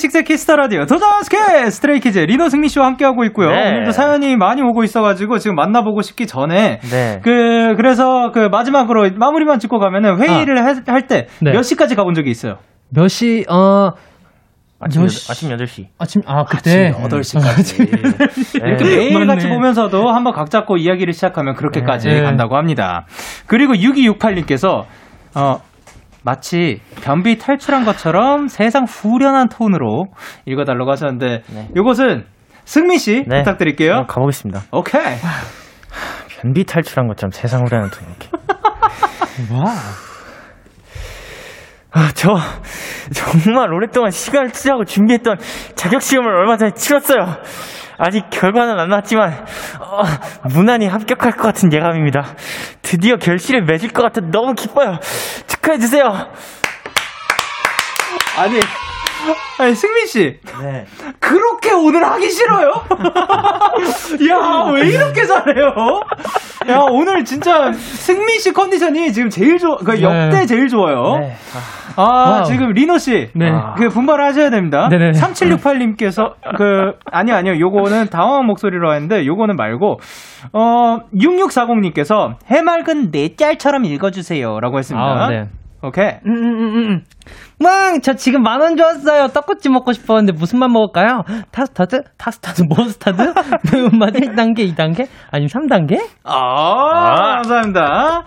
DAY6의 Kiss the Radio 도전스케 Stray Kids 리노 승민 씨와 함께하고 있고요. 네. 오늘도 사연이 많이 오고 있어가지고 지금 만나보고 싶기 전에 네. 그 그래서 그 마지막으로 마무리만 짓고 가면은 회의를 할때몇 네. 시까지 가본 적이 있어요? 몇 시, 어, 아침, 몇 여덟- 시- 아침 8시. 아침, 아, 그때. 8시까지. 이렇게 네. 매일 같이. 보면서도 한번 각 잡고 이야기를 시작하면 그렇게까지 네. 간다고 합니다. 그리고 6268님께서, 어, 마치 변비 탈출한 것처럼 세상 후련한 톤으로 읽어달라고 하셨는데, 네. 요것은 승민 씨 네. 부탁드릴게요. 한번 가보겠습니다. 오케이. 변비 탈출한 것처럼 세상을 하는 돈 이렇게. 와. 아, 저 정말 오랫동안 시간을 투자하고 준비했던 자격 시험을 얼마 전에 치렀어요. 아직 결과는 안 나왔지만 어, 무난히 합격할 것 같은 예감입니다. 드디어 결실을 맺을 것 같아 너무 기뻐요. 축하해 주세요. 아니, 아니, 승민 씨. 네. 그렇게 오늘 하기 싫어요? 야, 왜 이렇게 잘해요? 야, 오늘 진짜 승민 씨 컨디션이 지금 제일 좋아, 그 네. 역대 제일 좋아요. 네. 아, wow. 지금 리노 씨. 네. 그 분발을 하셔야 됩니다. 네네. 3768님께서 그 아니요 아니요 요거는 당황한 목소리로 했는데 요거는 말고 어 6640님께서 해맑은 내 짤처럼 읽어주세요 라고 했습니다. 아, 네. 오케이. 음, 음, 음, 음. 왕, 저 지금 만 원 주웠어요. 떡꼬치 먹고 싶었는데 무슨 맛 먹을까요? 타스타드? 타스타드? 머스타드? 매운맛 1단계, 2단계? 아니면 3단계? 아, 감사합니다.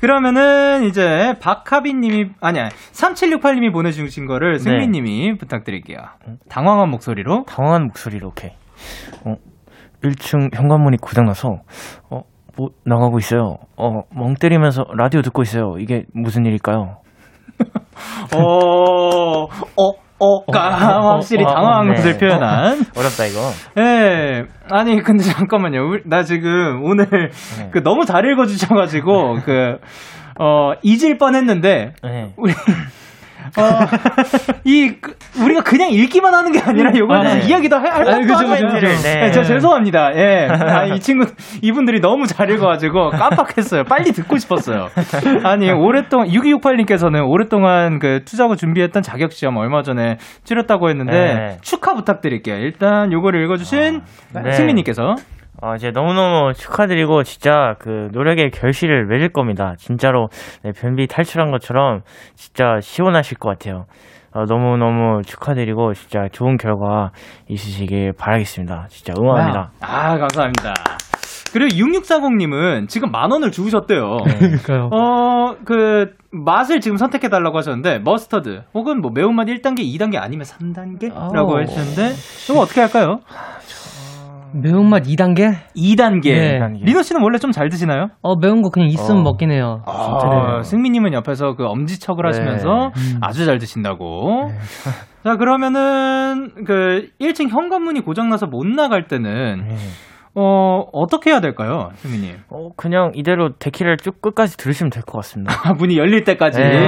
그러면은 이제 박하빈 님이 아니야 3768님이 보내주신 거를 승민님이 부탁드릴게요. 당황한 목소리로. 당황한 목소리로 오케이. 어, 1층 현관문이 고장나서 어, 뭐 나가고 있어요. 어, 멍 때리면서 라디오 듣고 있어요. 이게 무슨 일일까요? 어, 어, 어가 확실히 어, 어, 당황한 네. 것을 표현한. 어렵다 이거. 예. 아니 근데 잠깐만요. 나 지금 오늘 네. 그 너무 잘 읽어주셔가지고 그 어, 잊을 뻔했는데 네. 우리 어, 이 그, 우리가 그냥 읽기만 하는 게 아니라 요거는 아, 네. 이야기도 할, 할 아, 법도 그죠, 있는 그죠. 네. 저 죄송합니다. 예. 아, 이 친구 이분들이 너무 잘 읽어가지고 깜빡했어요. 빨리 듣고 싶었어요. 아니 오랫동안 6268님께서는 오랫동안 그 투자고 준비했던 자격 시험 얼마 전에 치렀다고 했는데 네. 축하 부탁드릴게요. 일단 요거를 읽어주신 네. 승민님께서 어, 이제 너무너무 축하드리고 진짜 그 노력의 결실을 맺을 겁니다. 진짜로 네, 변비 탈출한 것처럼 진짜 시원하실 것 같아요. 어, 너무너무 축하드리고 진짜 좋은 결과 있으시길 바라겠습니다. 진짜 응원합니다. 아, 감사합니다. 그리고 6640님은 지금 만 원을 주우셨대요. 그러니까요. 어, 그, 맛을 지금 선택해달라고 하셨는데, 머스터드, 혹은 뭐 매운맛 1단계, 2단계 아니면 3단계 라고 오. 해주셨는데, 이거 어떻게 할까요? 매운맛 2단계? 2단계. 네. 리노 씨는 원래 좀 잘 드시나요? 어, 매운 거 그냥 있으면 어. 먹긴 해요. 아, 승민님은 옆에서 그 엄지척을 네. 하시면서 아주 잘 드신다고. 자, 그러면은, 그, 1층 현관문이 고장나서 못 나갈 때는, 네. 어, 어떻게 해야 될까요, 승민님? 어, 그냥 이대로 데키라를 쭉 끝까지 들으시면 될 것 같습니다. 아, 문이 열릴 때까지. 네.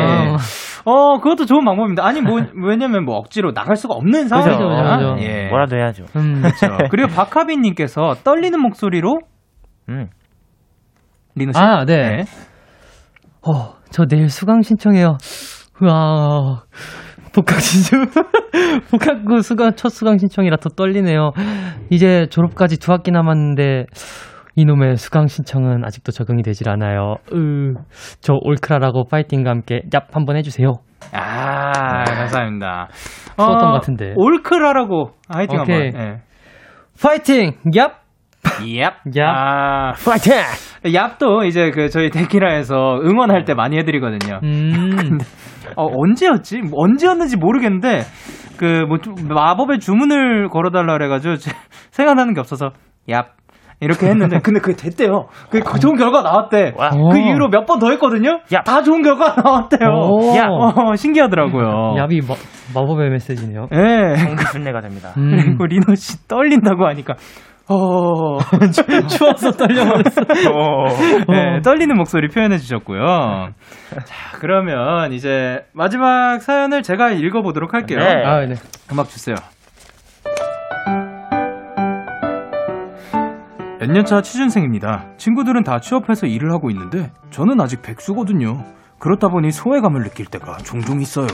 어, 그것도 좋은 방법입니다. 아니, 뭐, 왜냐면 뭐 억지로 나갈 수가 없는 상황이죠. 그죠, 그죠, 그죠. 예. 뭐라도 해야죠. 음, 그렇죠. 그리고 박하빈님께서 떨리는 목소리로 음. 리노 씨. 아, 네. 어, 저 내일 수강 신청해요. 우와. 복학 신청. 복학 구 수강, 첫 수강 신청이라 더 떨리네요. 이제 졸업까지 두 학기 남았는데, 이놈의 수강 신청은 아직도 적응이 되질 않아요. 으, 저 올크라라고 파이팅과 함께 얍 한번 해주세요. 아, 감사합니다. 추웠던 것 같은데. 올크라라고 오케이. 한번. 예. 파이팅! 얍! 얍. 얍. 아, 파이팅! 얍도 이제 그 저희 데키라에서 응원할 때 많이 해드리거든요. 음, 어, 언제였지? 뭐 언제였는지 모르겠는데, 그, 뭐, 좀 마법의 주문을 걸어달라 그래가지고, 제- 생각나는 게 없어서, 얍. 이렇게 했는데, 근데 그게 됐대요. 그, 그 좋은 결과 나왔대. 와. 그 이후로 몇 번 더 했거든요? 얍. 다 좋은 결과 나왔대요. 오. 야, 어, 신기하더라고요. 얍이 마, 마법의 메시지네요. 예. 상부순례가 됩니다. 음, 그리고 리노 씨 떨린다고 하니까, 어, 추워서 떨려버렸어. 네, 떨리는 목소리 표현해 주셨고요. 자, 그러면 이제 마지막 사연을 제가 읽어보도록 할게요. 네. 아, 네. 음악 주세요. 몇 년차 취준생입니다. 친구들은 다 취업해서 일을 하고 있는데 저는 아직 백수거든요. 그렇다 보니 소외감을 느낄 때가 종종 있어요.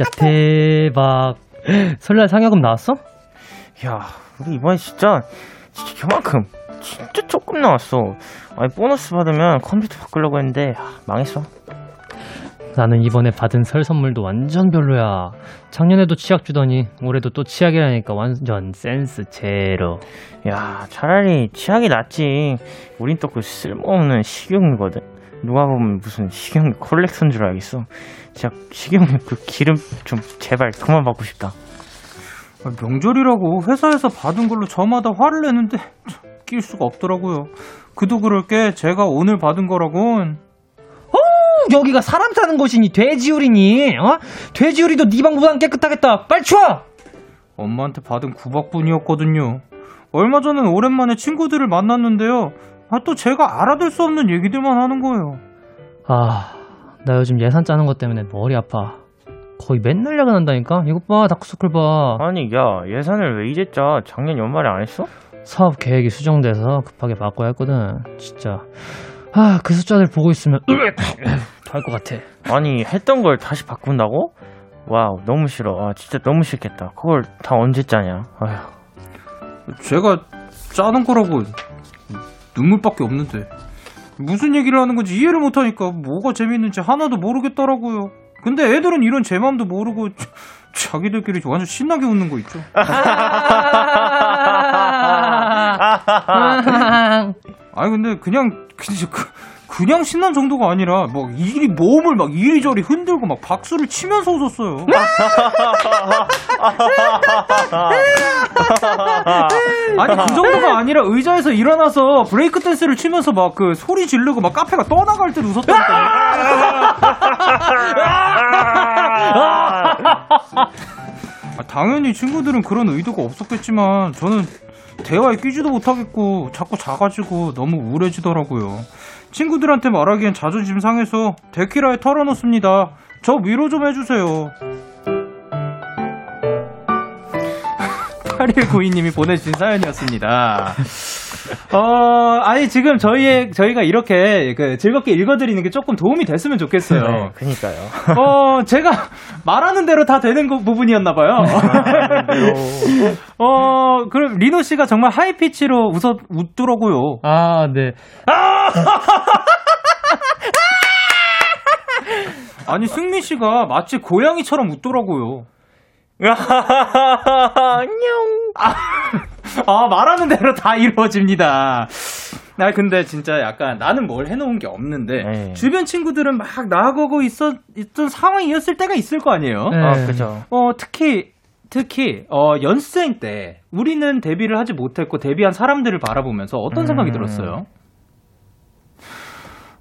야, 대박. 설날 상여금 나왔어? 야, 우리 이번에 진짜, 저만큼, 진짜 조금 나왔어. 아니, 보너스 받으면 컴퓨터 바꾸려고 했는데, 아, 망했어. 나는 이번에 받은 설 선물도 완전 별로야. 작년에도 치약 주더니 올해도 또 치약이라니까 완전 센스 제로. 야, 차라리 치약이 낫지. 우린 또 그 쓸모없는 식용유거든. 누가 보면 무슨 식용유 콜렉터인 줄 알겠어. 진짜 식용유 그 기름 좀 제발 그만 받고 싶다. 아, 명절이라고 회사에서 받은 걸로 저마다 화를 내는데 참, 낄 수가 없더라고요. 그도 그럴 게 제가 오늘 받은 거라곤 여기가 사람 사는 곳이니 돼지우리니? 어? 돼지우리도 네 방보단 깨끗하겠다. 빨리 치워! 엄마한테 받은 구박뿐이었거든요. 얼마 전엔 오랜만에 친구들을 만났는데요. 아, 또 제가 알아들을 수 없는 얘기들만 하는 거예요. 아, 나 요즘 예산 짜는 것 때문에 머리 아파. 거의 맨날 야근한다니까? 이것 봐, 다크서클 봐. 아니, 야, 예산을 왜 이제 짜? 작년 연말에 안 했어? 사업 계획이 수정돼서 급하게 바꿔야 했거든. 진짜. 아, 그 숫자들 보고 있으면 할것 같아. 아니, 했던 걸 다시 바꾼다고? wow, 너무 싫어. 아, 진짜 너무 싫겠다. 그걸 다 언제 짜냐? 아휴. 제가 짜는 거라고 눈물밖에 없는데 무슨 얘기를 하는 건지 이해를 못하니까 뭐가 재밌는지 하나도 모르겠더라고요. 근데 애들은 이런 제 마음도 모르고 자기들끼리 완전 신나게 웃는 거 있죠. 아니 근데 그냥 그냥, 그- 그냥 신난 정도가 아니라 막 이리 몸을 막 이리저리 흔들고 막 박수를 치면서 웃었어요. 아니 그 정도가 아니라 의자에서 일어나서 브레이크 댄스를 치면서 막 그 소리 지르고 막 카페가 떠나갈 때 웃었다니까. 아, 당연히 친구들은 그런 의도가 없었겠지만 저는 대화에 끼지도 못하겠고 자꾸 작아지고 너무 우울해지더라고요. 친구들한테 말하기엔 자존심 상해서 데키라에 털어놓습니다. 저 위로 좀 해주세요. 8192님이 보내주신 사연이었습니다. 어, 아니, 지금 저희의, 저희가 이렇게 그 즐겁게 읽어드리는 게 조금 도움이 됐으면 좋겠어요. 네, 그니까요. 어, 제가 말하는 대로 다 되는 거- 부분이었나봐요. 어, 그럼 리노 씨가 정말 하이피치로 웃어, 웃더라고요. 아, 네. 아니, 승민 씨가 마치 고양이처럼 웃더라고요. 아, 말하는 대로 다 이루어집니다. 나 근데 진짜 약간 나는 뭘 해놓은 게 없는데 네. 주변 친구들은 막 나가고 있었 있던 상황이었을 때가 있을 거 아니에요. 네. 아, 그죠. 어 특히 특히 어 연습생 때 우리는 데뷔를 하지 못했고 데뷔한 사람들을 바라보면서 어떤 생각이 음. 들었어요?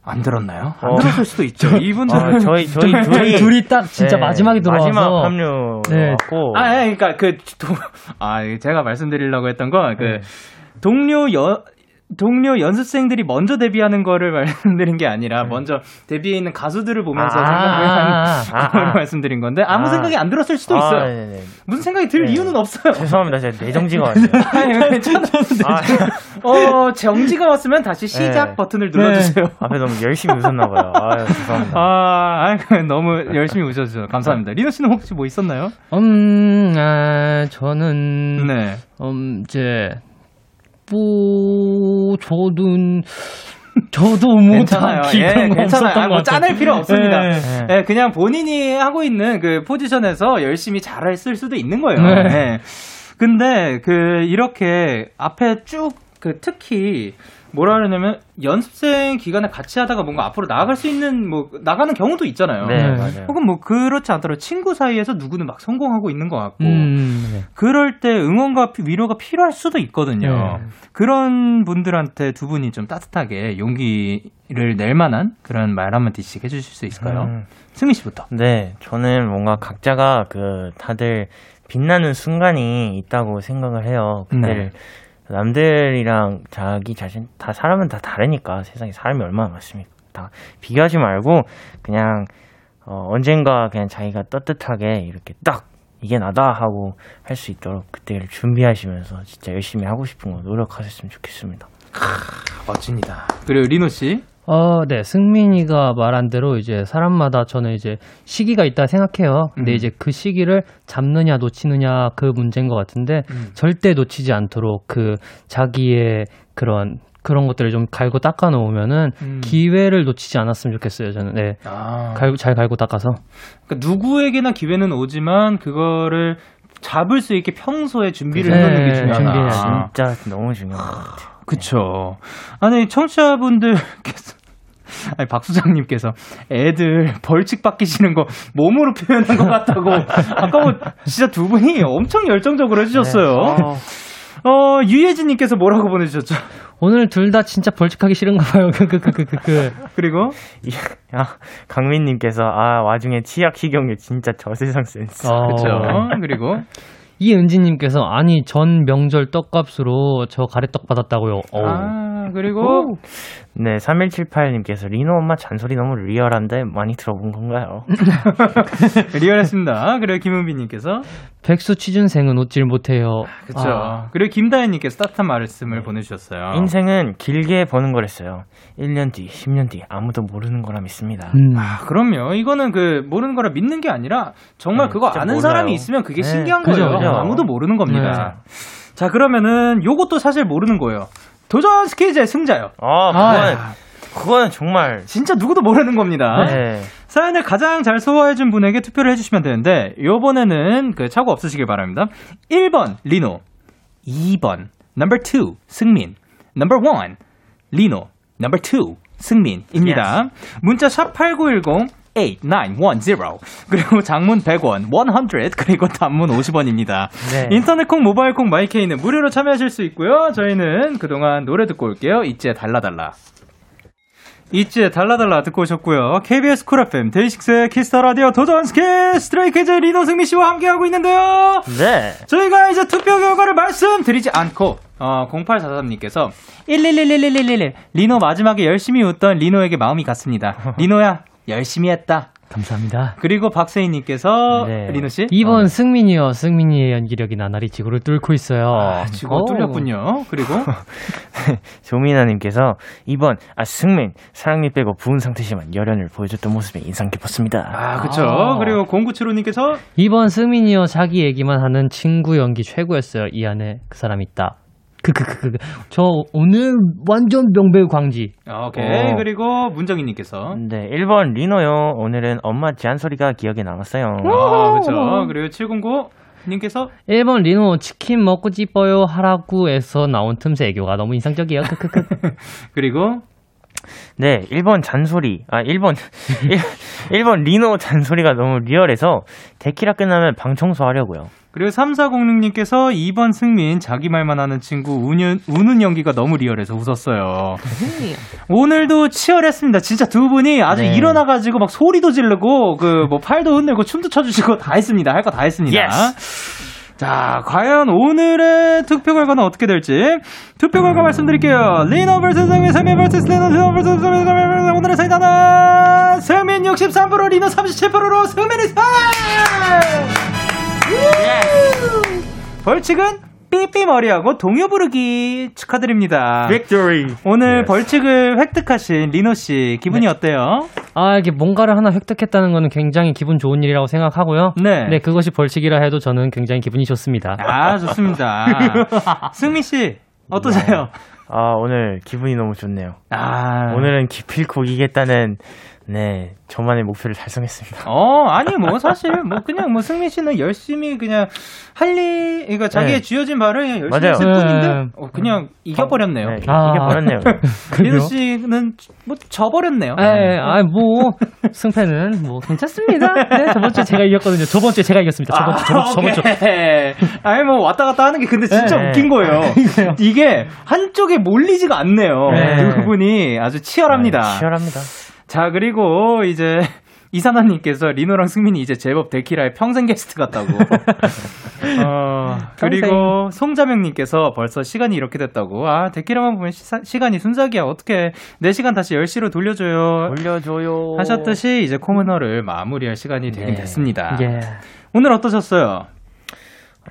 안 들었나요? 안 어. 들었을 수도 있죠. 이분들은 아, 저희, 저희 둘이. 저희 둘이 딱 진짜 네, 마지막에 들어와서 마지막 합류. 네. 왔고. 아, 예, 그러니까 그 도, 아, 제가 말씀드리려고 했던 건그 네. 동료 여 동료 연습생들이 먼저 데뷔하는 거를 말씀드린 게 아니라 네. 먼저 데뷔해 있는 가수들을 보면서 아, 생각을 아, 한 아, 거를 아. 말씀드린 건데 아무 아. 생각이 안 들었을 수도 아, 있어요. 네네. 무슨 생각이 들 네. 이유는 없어요. 죄송합니다. 제가 내정지가 왔네요. 아니, 괜찮아요. 아, 어, 정지가 왔으면 다시 시작 네. 버튼을 눌러주세요. 앞에 너무 열심히 웃었나 봐요. 아유, 죄송합니다. 아, 아이, 너무 열심히 웃어주셔서 감사합니다. 리노 씨는 혹시 뭐 있었나요? 음, 아, 저는 네. 음, 이제 뭐 저도 저도 뭐 괜찮아요. 예, 괜찮아요. 아, 뭐. 짜낼 필요 없습니다. 네. 네. 예, 그냥 본인이 하고 있는 그 포지션에서 열심히 잘했을 수도 있는 거예요. 네. 예. 근데 그 이렇게 앞에 쭉 그 특히 뭐라 그러냐면 연습생 기간에 같이 하다가 뭔가 앞으로 나아갈 수 있는 뭐 나가는 경우도 있잖아요. 네, 네. 맞아요. 혹은 뭐 그렇지 않더라도 친구 사이에서 누구는 막 성공하고 있는 것 같고 음, 네. 그럴 때 응원과 피- 위로가 필요할 수도 있거든요. 네. 그런 분들한테 두 분이 좀 따뜻하게 용기를 낼 만한 그런 말 한마디씩 해주실 수 있을까요? 음. 승민 씨부터. 네, 저는 뭔가 각자가 그 다들 빛나는 순간이 있다고 생각을 해요. 그때를 남들이랑 자기 자신 다 사람은 다 다르니까 세상에 사람이 얼마나 많습니까? 다 비교하지 말고 그냥 어, 언젠가 그냥 자기가 떳떳하게 이렇게 딱 이게 나다 하고 할 수 있도록 그때를 준비하시면서 진짜 열심히 하고 싶은 거 노력하셨으면 좋겠습니다. 멋집니다. 그리고 리노 씨. 어, 네. 승민이가 말한 대로 이제 사람마다 저는 이제 시기가 있다 생각해요. 근데 음. 이제 그 시기를 잡느냐 놓치느냐 그 문제인 것 같은데 음. 절대 놓치지 않도록 그 자기의 그런 그런 것들을 좀 갈고 닦아 놓으면은 음. 기회를 놓치지 않았으면 좋겠어요. 저는 네. 아, 갈고 잘 갈고 닦아서. 그러니까 누구에게나 기회는 오지만 그거를 잡을 수 있게 평소에 준비를 네, 해놓는 게 중요하다. 준비해야지. 진짜 너무 중요한 것 같아요. 그쵸. 아니, 청취자분들께서, 아니, 박 수장님께서 애들 벌칙 받기시는 거 몸으로 표현한 것 같다고. 아까 뭐, 진짜 두 분이 엄청 열정적으로 해주셨어요. 어, 어, 유예진님께서 뭐라고 보내주셨죠? 오늘 둘 다 진짜 벌칙하기 싫은가 봐요. 그 그 그 그 그. 그. 그리고, 야, 강민님께서 아 와중에 치약 식용유 진짜 저세상 센스. 어. 그쵸. 그리고, 이은지님께서 아니 전 명절 떡값으로 저 가래떡 받았다고요. 어우. 아, 그리고, 네, 3178님께서 리노 엄마 잔소리 너무 리얼한데 많이 들어본 건가요? 리얼했습니다. 그리고 김은비님께서, 백수 취준생은 웃질 못해요. 그쵸. 아, 그리고 김다현님께서 따뜻한 말씀을 보내주셨어요. 인생은 길게 버는 거랬어요. 1년 뒤, 10년 뒤 아무도 모르는 거라 믿습니다. 음. 아, 그럼요. 이거는 그 모르는 거라 믿는 게 아니라 정말 네, 그거 아는 몰라요. 사람이 있으면 그게 네, 신기한 그죠, 거예요. 그죠. 아무도 모르는 겁니다. 네. 자, 그러면은 요것도 사실 모르는 거예요. 도전 스케이즈의 승자요. 아, 그거는 그거는 정말 진짜 누구도 모르는 겁니다. 네. 사연을 가장 잘 소화해준 분에게 투표를 해주시면 되는데 요번에는 그 착오 없으시길 바랍니다. 1번 리노 2번 넘버 2 승민 넘버 1 리노 넘버 2 승민입니다. 문자 샵8910 8910 그리고 장문 100원 100 그리고 단문 50원입니다. 네. 인터넷 콩 모바일 콩 my K는 무료로 참여하실 수 있고요. 저희는 그동안 노래 듣고 올게요. ITZY의 달라달라. ITZY의 달라달라 듣고 오셨고요. KBS 쿨 FM 데이식스의 키스터 라디오 도전 스케 Stray Kids 리노 승민 씨와 함께하고 있는데요. 네. 저희가 이제 투표 결과를 말씀드리지 않고 어, 0843님께서 11111111 리노 마지막에 열심히 웃던 리노에게 마음이 갔습니다. 리노야 열심히 했다. 감사합니다. 그리고 박세희님께서 네. 리노 씨 2번 승민이요. 승민이의 연기력이 나날이 지구를 뚫고 있어요. 아, 오. 뚫렸군요. 그리고 조민아님께서 2번 아 승민 사랑니 빼고 부은 상태지만 열연을 보여줬던 모습이 인상 깊었습니다. 아 그쵸. 아. 그리고 0975님께서 2번 승민이요. 자기 얘기만 하는 친구 연기 최고였어요. 이 안에 그 사람 있다. 크크크크. 저 오늘 완전 명배 광지. 오케이. 어. 그리고 문정희님께서 네 1번 리노요. 오늘은 엄마 잔소리가 기억에 남았어요. 아 그쵸. 그리고 709 님께서 1번 리노 치킨 먹고 싶어요 하라고에서 나온 틈새 애교가 너무 인상적이에요. 크크크. 그리고 네 1번 잔소리 아 1번 1, 번 리노 잔소리가 너무 리얼해서 데키라 끝나면 방 청소하려고요. 그리고 3406님께서 2번 승민 자기 말만 하는 친구 우는, 우는 연기가 너무 리얼해서 웃었어요. 오늘도 치열했습니다. 진짜 두 분이 아주 네. 일어나가지고 막 소리도 지르고 그 뭐 팔도 흔들고 춤도 춰주시고 다 했습니다. 할 거 다 했습니다. 자, 과연 오늘의 투표 결과는 어떻게 될지 투표 결과 말씀드릴게요. 리노 vs 승민, 승민 vs 리노, 리노 vs 승민 vs 오늘의 사이다는 승민 63%, 리노 37%로 승민이 사! 벌칙은 삐삐 머리하고 동요 부르기 축하드립니다. Victory. 오늘 벌칙을 획득하신 리노 씨 기분이 어때요? 아, 이게 뭔가를 하나 획득했다는 거는 굉장히 기분 좋은 일이라고 생각하고요. 네. 네, 그것이 벌칙이라 해도 저는 굉장히 기분이 좋습니다. 아 좋습니다. 승민 씨 어떠세요? 아 오늘 기분이 너무 좋네요. 아 오늘은 기필코 이기겠다는 네 저만의 목표를 달성했습니다. 어 아니 뭐 사실 뭐 그냥 뭐 승민 씨는 열심히 그냥 할일 그러니까 자기의 네. 주어진 바를 그냥 열심히 맞아요. 했을 뿐인데 네. 어, 그냥 이겨버렸네요. 네, 아. 이겨버렸네요. 리노 씨는 뭐 져버렸네요. 에, 아, 뭐, 승패는 뭐, 괜찮습니다. 네, 저번 주에 제가 이겼거든요. 저번 주에 제가 이겼습니다. 저번 주, 저번 주, 저번 주. 오케이. 아니 뭐 왔다 갔다 하는 게 근데 진짜 네. 웃긴 거예요. 이게 한쪽에 몰리지가 않네요. 네. 두 분이 아주 치열합니다. 네, 치열합니다. 자 그리고 이제 이사나님께서 리노랑 승민이 이제 제법 데키라의 평생 게스트 같다고. 어, 그리고 송자명님께서 벌써 시간이 이렇게 됐다고. 아 데키라만 보면 시, 간이 순삭이야. 어떻게 내 시간 다시 10시로 돌려줘요. 올려줘요. 하셨듯이 이제 코너를 마무리할 시간이 되긴 네. 됐습니다. 예. 오늘 어떠셨어요?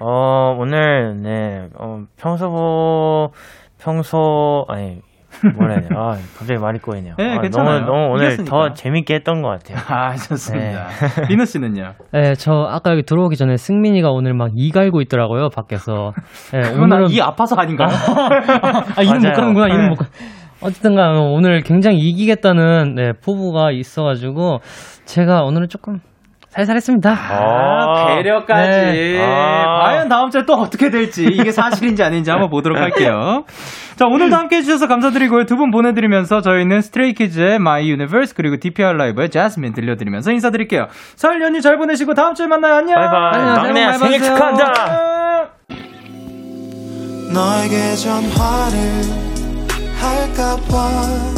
어 오늘 네 어, 평소 평소 아니 뭐라 해야 돼? 아 갑자기 말이 꼬이네요. 네, 아, 괜찮아요. 너무 너무 오늘 이겼으니까. 더 재밌게 했던 것 같아요. 아, 좋습니다. 리노 씨는요? 네, 저 아까 여기 들어오기 전에 승민이가 오늘 막 이 갈고 있더라고요, 밖에서. 네, 그건 오늘은... 이 아파서 아닌가요? 아, 이름 못. 가는구나, 이름 네. 못 가. 어쨌든 간 오늘 굉장히 이기겠다는 네, 포부가 있어가지고 제가 오늘은 조금 살살했습니다. 아, 배려까지. 네. 아. 과연 다음 주에 또 어떻게 될지, 이게 사실인지 아닌지 한번 보도록 할게요. 자, 오늘도 함께 해주셔서 감사드리고요. 두 분 보내드리면서 저희는 Stray Kids의 My Universe 그리고 DPR 라이브의 자스민 들려드리면서 인사드릴게요. 설 연휴 잘 보내시고 다음 주에 만나요. 안녕. 바이바이. 안녕, 막내야 생일. 축하한다. 너에게 전화를 할까봐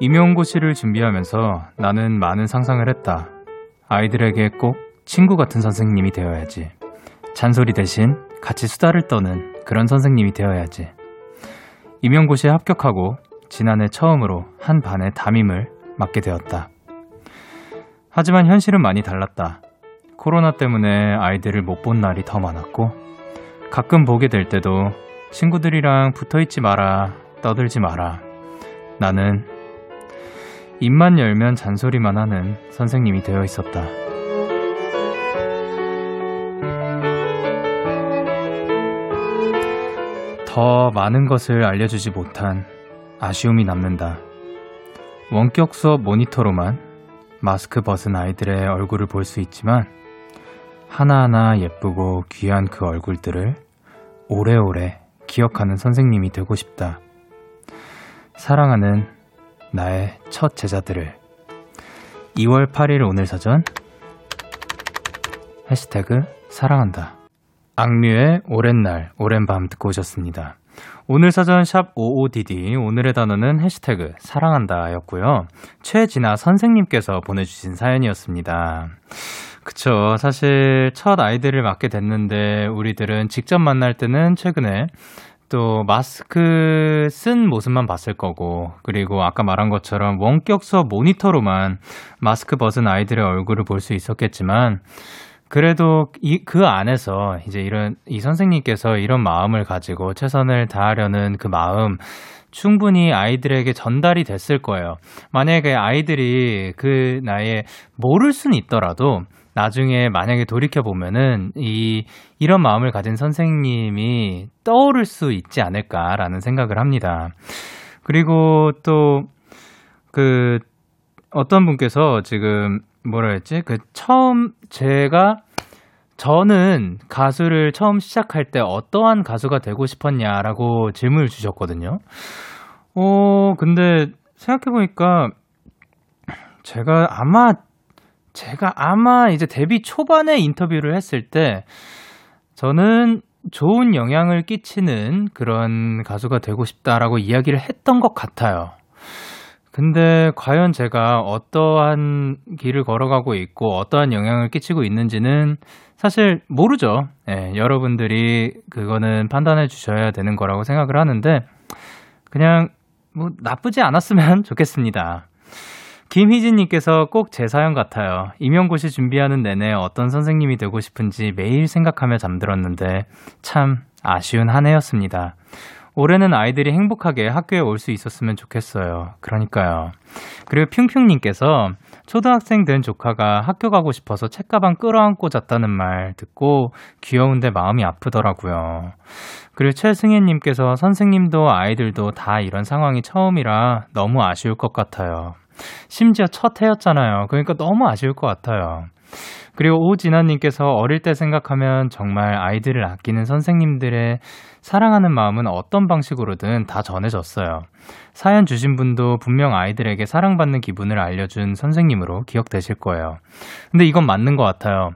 임용고시를 준비하면서 나는 많은 상상을 했다. 아이들에게 꼭 친구 같은 선생님이 되어야지. 잔소리 대신 같이 수다를 떠는 그런 선생님이 되어야지. 임용고시에 합격하고 지난해 처음으로 한 반의 담임을 맡게 되었다. 하지만 현실은 많이 달랐다. 코로나 때문에 아이들을 못 본 날이 더 많았고, 가끔 보게 될 때도 친구들이랑 붙어 있지 마라, 떠들지 마라. 나는 입만 열면 잔소리만 하는 선생님이 되어 있었다. 더 많은 것을 알려주지 못한 아쉬움이 남는다. 원격 수업 모니터로만 마스크 벗은 아이들의 얼굴을 볼 수 있지만 하나하나 예쁘고 귀한 그 얼굴들을 오래오래 기억하는 선생님이 되고 싶다. 사랑하는 나의 첫 제자들을 2월 8일 오늘 사전 해시태그 사랑한다. 악뮤의 오랜 날, 오랜 밤 듣고 오셨습니다. 오늘 사전 샵 55DD 오늘의 단어는 해시태그 사랑한다 였고요. 최진아 선생님께서 보내주신 사연이었습니다. 그쵸. 사실 첫 아이들을 맡게 됐는데 우리들은 직접 만날 때는 최근에 또 마스크 쓴 모습만 봤을 거고 그리고 아까 말한 것처럼 원격 수업 모니터로만 마스크 벗은 아이들의 얼굴을 볼 수 있었겠지만 그래도 이, 그 안에서 이제 이런, 이 선생님께서 이런 마음을 가지고 최선을 다하려는 그 마음, 충분히 아이들에게 전달이 됐을 거예요. 만약에 아이들이 그 나이에 모를 수는 있더라도 나중에 만약에 돌이켜 보면은 이, 이런 마음을 가진 선생님이 떠오를 수 있지 않을까라는 생각을 합니다. 그리고 또, 그, 어떤 분께서 지금 뭐라 했지? 그 처음 제가 저는 가수를 처음 시작할 때 어떠한 가수가 되고 싶었냐라고 질문을 주셨거든요. 어, 근데 생각해보니까 제가 아마, 제가 아마 이제 데뷔 초반에 인터뷰를 했을 때 저는 좋은 영향을 끼치는 그런 가수가 되고 싶다라고 이야기를 했던 것 같아요. 근데 과연 제가 어떠한 길을 걸어가고 있고 어떠한 영향을 끼치고 있는지는 사실 모르죠. 예, 여러분들이 그거는 판단해 주셔야 되는 거라고 생각을 하는데 그냥 뭐 나쁘지 않았으면 좋겠습니다. 김희진님께서 꼭 제 사연 같아요. 임용고시 준비하는 내내 어떤 선생님이 되고 싶은지 매일 생각하며 잠들었는데 참 아쉬운 한 해였습니다. 올해는 아이들이 행복하게 학교에 올 수 있었으면 좋겠어요. 그러니까요. 그리고 핑핑님께서 초등학생 된 조카가 학교 가고 싶어서 책가방 끌어안고 잤다는 말 듣고 귀여운데 마음이 아프더라고요. 그리고 최승혜님께서 선생님도 아이들도 다 이런 상황이 처음이라 너무 아쉬울 것 같아요. 심지어 첫 해였잖아요. 그러니까 너무 아쉬울 것 같아요. 그리고 오진아님께서 어릴 때 생각하면 정말 아이들을 아끼는 선생님들의 사랑하는 마음은 어떤 방식으로든 다 전해졌어요. 사연 주신 분도 분명 아이들에게 사랑받는 기분을 알려준 선생님으로 기억되실 거예요. 근데 이건 맞는 것 같아요.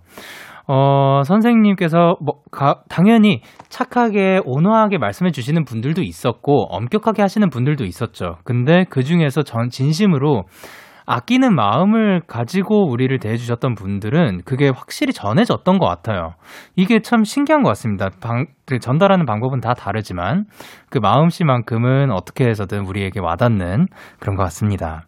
어, 선생님께서 뭐, 가, 당연히 착하게, 온화하게 말씀해 주시는 분들도 있었고, 엄격하게 하시는 분들도 있었죠. 근데 그 중에서 전 진심으로 아끼는 마음을 가지고 우리를 대해주셨던 분들은 그게 확실히 전해졌던 것 같아요. 이게 참 신기한 것 같습니다. 방, 그 전달하는 방법은 다 다르지만 그 마음씨만큼은 어떻게 해서든 우리에게 와닿는 그런 것 같습니다.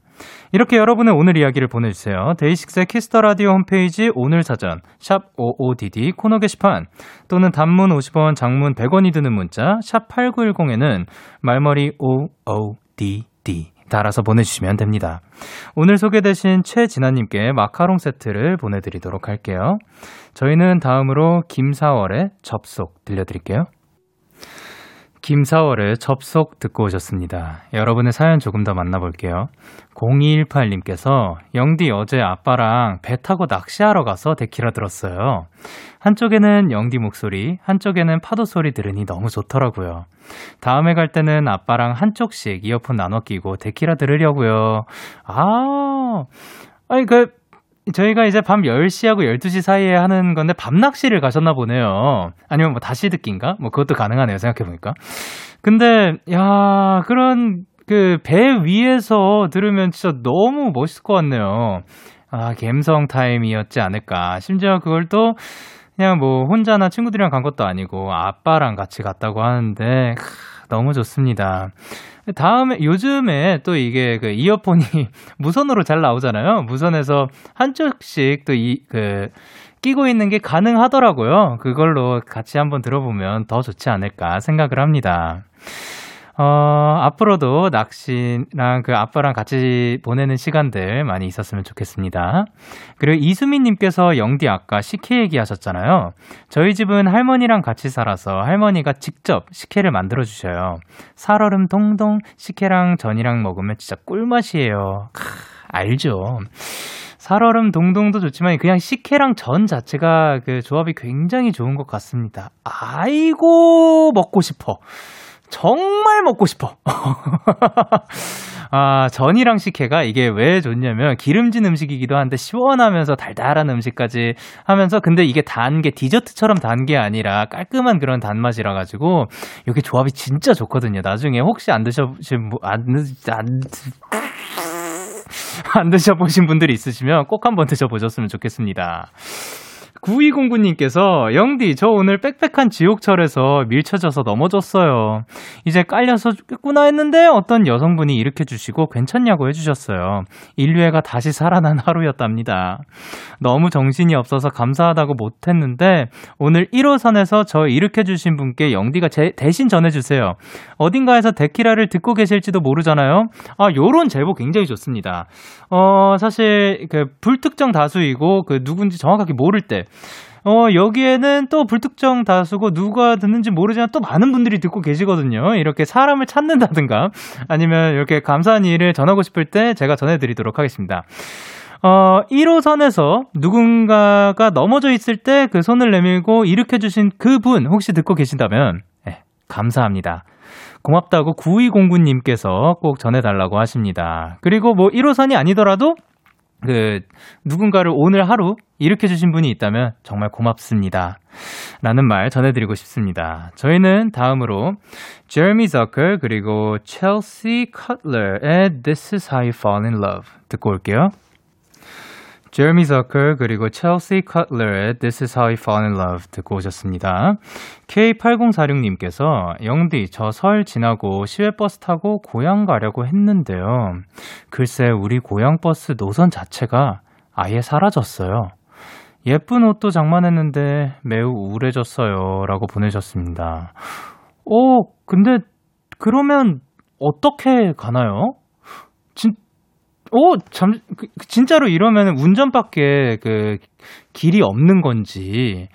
이렇게 여러분의 오늘 이야기를 보내주세요. DAY6의 Kiss the Radio 홈페이지 오늘 사전 샵 55DD 코너 게시판 또는 단문 50원, 장문 100원이 드는 문자 샵 8910에는 말머리 OODD 달아서 보내주시면 됩니다. 오늘 소개되신 최진아님께 마카롱 세트를 보내드리도록 할게요. 저희는 다음으로 김사월의 접속 들려드릴게요. 김사월의 접속 듣고 오셨습니다. 여러분의 사연 조금 더 만나볼게요. 0218님께서 영디 어제 아빠랑 배 타고 낚시하러 가서 데키라 들었어요. 한쪽에는 영디 목소리, 한쪽에는 파도 소리 들으니 너무 좋더라고요. 다음에 갈 때는 아빠랑 한쪽씩 이어폰 나눠 끼고 데키라 들으려고요. 아, 아니 그 저희가 이제 밤 10시하고 12시 사이에 하는 건데 밤 낚시를 가셨나 보네요. 아니면 뭐 다시 듣기인가? 뭐 그것도 가능하네요. 생각해 보니까. 근데, 야, 그런 그 배 위에서 들으면 진짜 너무 멋있을 것 같네요. 아, 갬성 타임이었지 않을까. 심지어 그걸 또 그냥 뭐 혼자나 친구들이랑 간 것도 아니고 아빠랑 같이 갔다고 하는데 크, 너무 좋습니다. 다음에 요즘에 또 이게 그 이어폰이 무선으로 잘 나오잖아요. 무선에서 한쪽씩 또 이 그 끼고 있는 게 가능하더라고요. 그걸로 같이 한번 들어보면 더 좋지 않을까 생각을 합니다. 어, 앞으로도 낚시랑 그 아빠랑 같이 보내는 시간들 많이 있었으면 좋겠습니다. 그리고 이수민님께서 영디 아까 식혜 얘기하셨잖아요. 저희 집은 할머니랑 같이 살아서 할머니가 직접 식혜를 만들어 주셔요. 살얼음 동동 식혜랑 전이랑 먹으면 진짜 꿀맛이에요. 크, 알죠. 살얼음 동동도 좋지만 그냥 식혜랑 전 자체가 그 조합이 굉장히 좋은 것 같습니다. 아이고 먹고 싶어. 정말 먹고 싶어. 아, 전이랑 식혜가 이게 왜 좋냐면 기름진 음식이기도 한데 시원하면서 달달한 음식까지 하면서 근데 이게 단 게 디저트처럼 단 게 아니라 깔끔한 그런 단맛이라 가지고 이게 조합이 진짜 좋거든요. 나중에 혹시 안 드셔보신 분, 안, 안, 안 드셔보신 분들이 있으시면 꼭 한번 드셔보셨으면 좋겠습니다. 9209님께서 영디 저 오늘 빽빽한 지옥철에서 밀쳐져서 넘어졌어요. 이제 깔려서 죽겠구나 했는데 어떤 여성분이 일으켜 주시고 괜찮냐고 해주셨어요. 인류애가 다시 살아난 하루였답니다. 너무 정신이 없어서 감사하다고 못했는데 오늘 1호선에서 저 일으켜 주신 분께 영디가 제, 대신 전해주세요. 어딘가에서 데키라를 듣고 계실지도 모르잖아요. 아 요런 제보 굉장히 좋습니다. 어 사실 그 불특정 다수이고 그 누군지 정확하게 모를 때 어, 여기에는 또 불특정 다수고 누가 듣는지 모르지만 또 많은 분들이 듣고 계시거든요. 이렇게 사람을 찾는다든가 아니면 이렇게 감사한 일을 전하고 싶을 때 제가 전해드리도록 하겠습니다. 어, 1호선에서 누군가가 넘어져 있을 때 그 손을 내밀고 일으켜주신 그분 혹시 듣고 계신다면, 네, 감사합니다. 고맙다고 9209님께서 꼭 전해달라고 하십니다. 그리고 뭐 1호선이 아니더라도 그 누군가를 오늘 하루 일으켜 주신 분이 있다면 정말 고맙습니다. 라는 말 전해드리고 싶습니다. 저희는 다음으로 제르미 저커 그리고 첼시 커틀러의 This is how you fall in love 듣고 올게요. 제르미 저커 그리고 첼시 커틀러의 This is how you fall in love 듣고 오셨습니다. K8046님께서 영디 저 설 지나고 시외버스 타고 고향 가려고 했는데요. 글쎄 우리 고향 버스 노선 자체가 아예 사라졌어요. 예쁜 옷도 장만했는데 매우 우울해졌어요. 라고 보내셨습니다. 오, 근데 그러면 어떻게 가나요? 진, 오, 잠, 그, 진짜로 이러면 운전밖에 그 길이 없는 건지,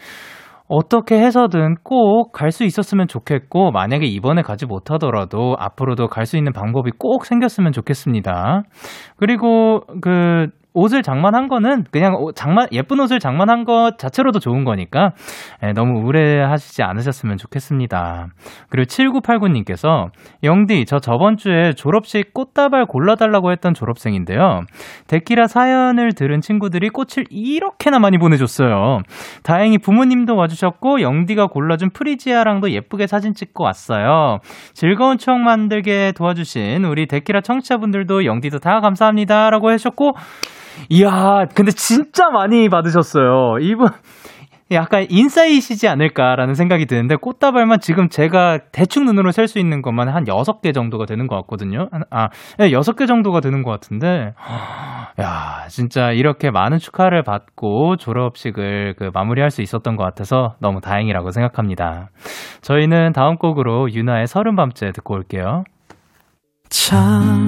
어떻게 해서든 꼭 갈 수 있었으면 좋겠고, 만약에 이번에 가지 못하더라도 앞으로도 갈 수 있는 방법이 꼭 생겼으면 좋겠습니다. 그리고 그, 옷을 장만한 거는 그냥 장만 예쁜 옷을 장만한 것 자체로도 좋은 거니까 예, 너무 우울해하시지 않으셨으면 좋겠습니다. 그리고 7989님께서 영디 저 저번 주에 졸업식 꽃다발 골라달라고 했던 졸업생인데요. 데키라 사연을 들은 친구들이 꽃을 이렇게나 많이 보내줬어요. 다행히 부모님도 와주셨고 영디가 골라준 프리지아랑도 예쁘게 사진 찍고 왔어요. 즐거운 추억 만들게 도와주신 우리 데키라 청취자분들도 영디도 다 감사합니다라고 하셨고 이야, 근데 진짜 많이 받으셨어요. 이분, 약간 인싸이시지 않을까라는 생각이 드는데, 꽃다발만 지금 제가 대충 눈으로 셀 수 있는 것만 한 6개 정도가 되는 것 같거든요. 아, 네, 6개 정도가 되는 것 같은데, 야, 진짜 이렇게 많은 축하를 받고 졸업식을 그 마무리할 수 있었던 것 같아서 너무 다행이라고 생각합니다. 저희는 다음 곡으로 유나의 서른 밤째 듣고 올게요. 참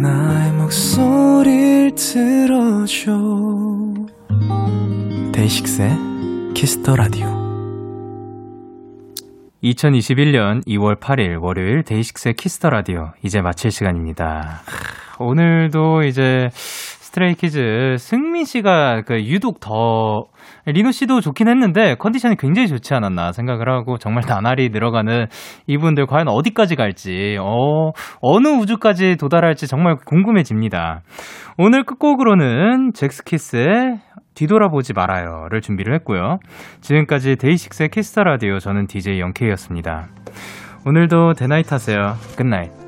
나의 목소리를 들어줘. DAY6의 Kiss the Radio 2021년 2월 8일 월요일 DAY6의 Kiss the Radio 이제 마칠 시간입니다. 오늘도 이제 Stray Kids 승민 씨가 그 유독 더 리노 씨도 좋긴 했는데 컨디션이 굉장히 좋지 않았나 생각을 하고 정말 나날이 늘어가는 이분들 과연 어디까지 갈지 어 어느 우주까지 도달할지 정말 궁금해집니다. 오늘 끝곡으로는 젝스키스의 뒤돌아보지 말아요를 준비를 했고요. 지금까지 DAY6의 Kiss the Radio 저는 DJ Young K였습니다. 오늘도 데나잇 하세요. Good night.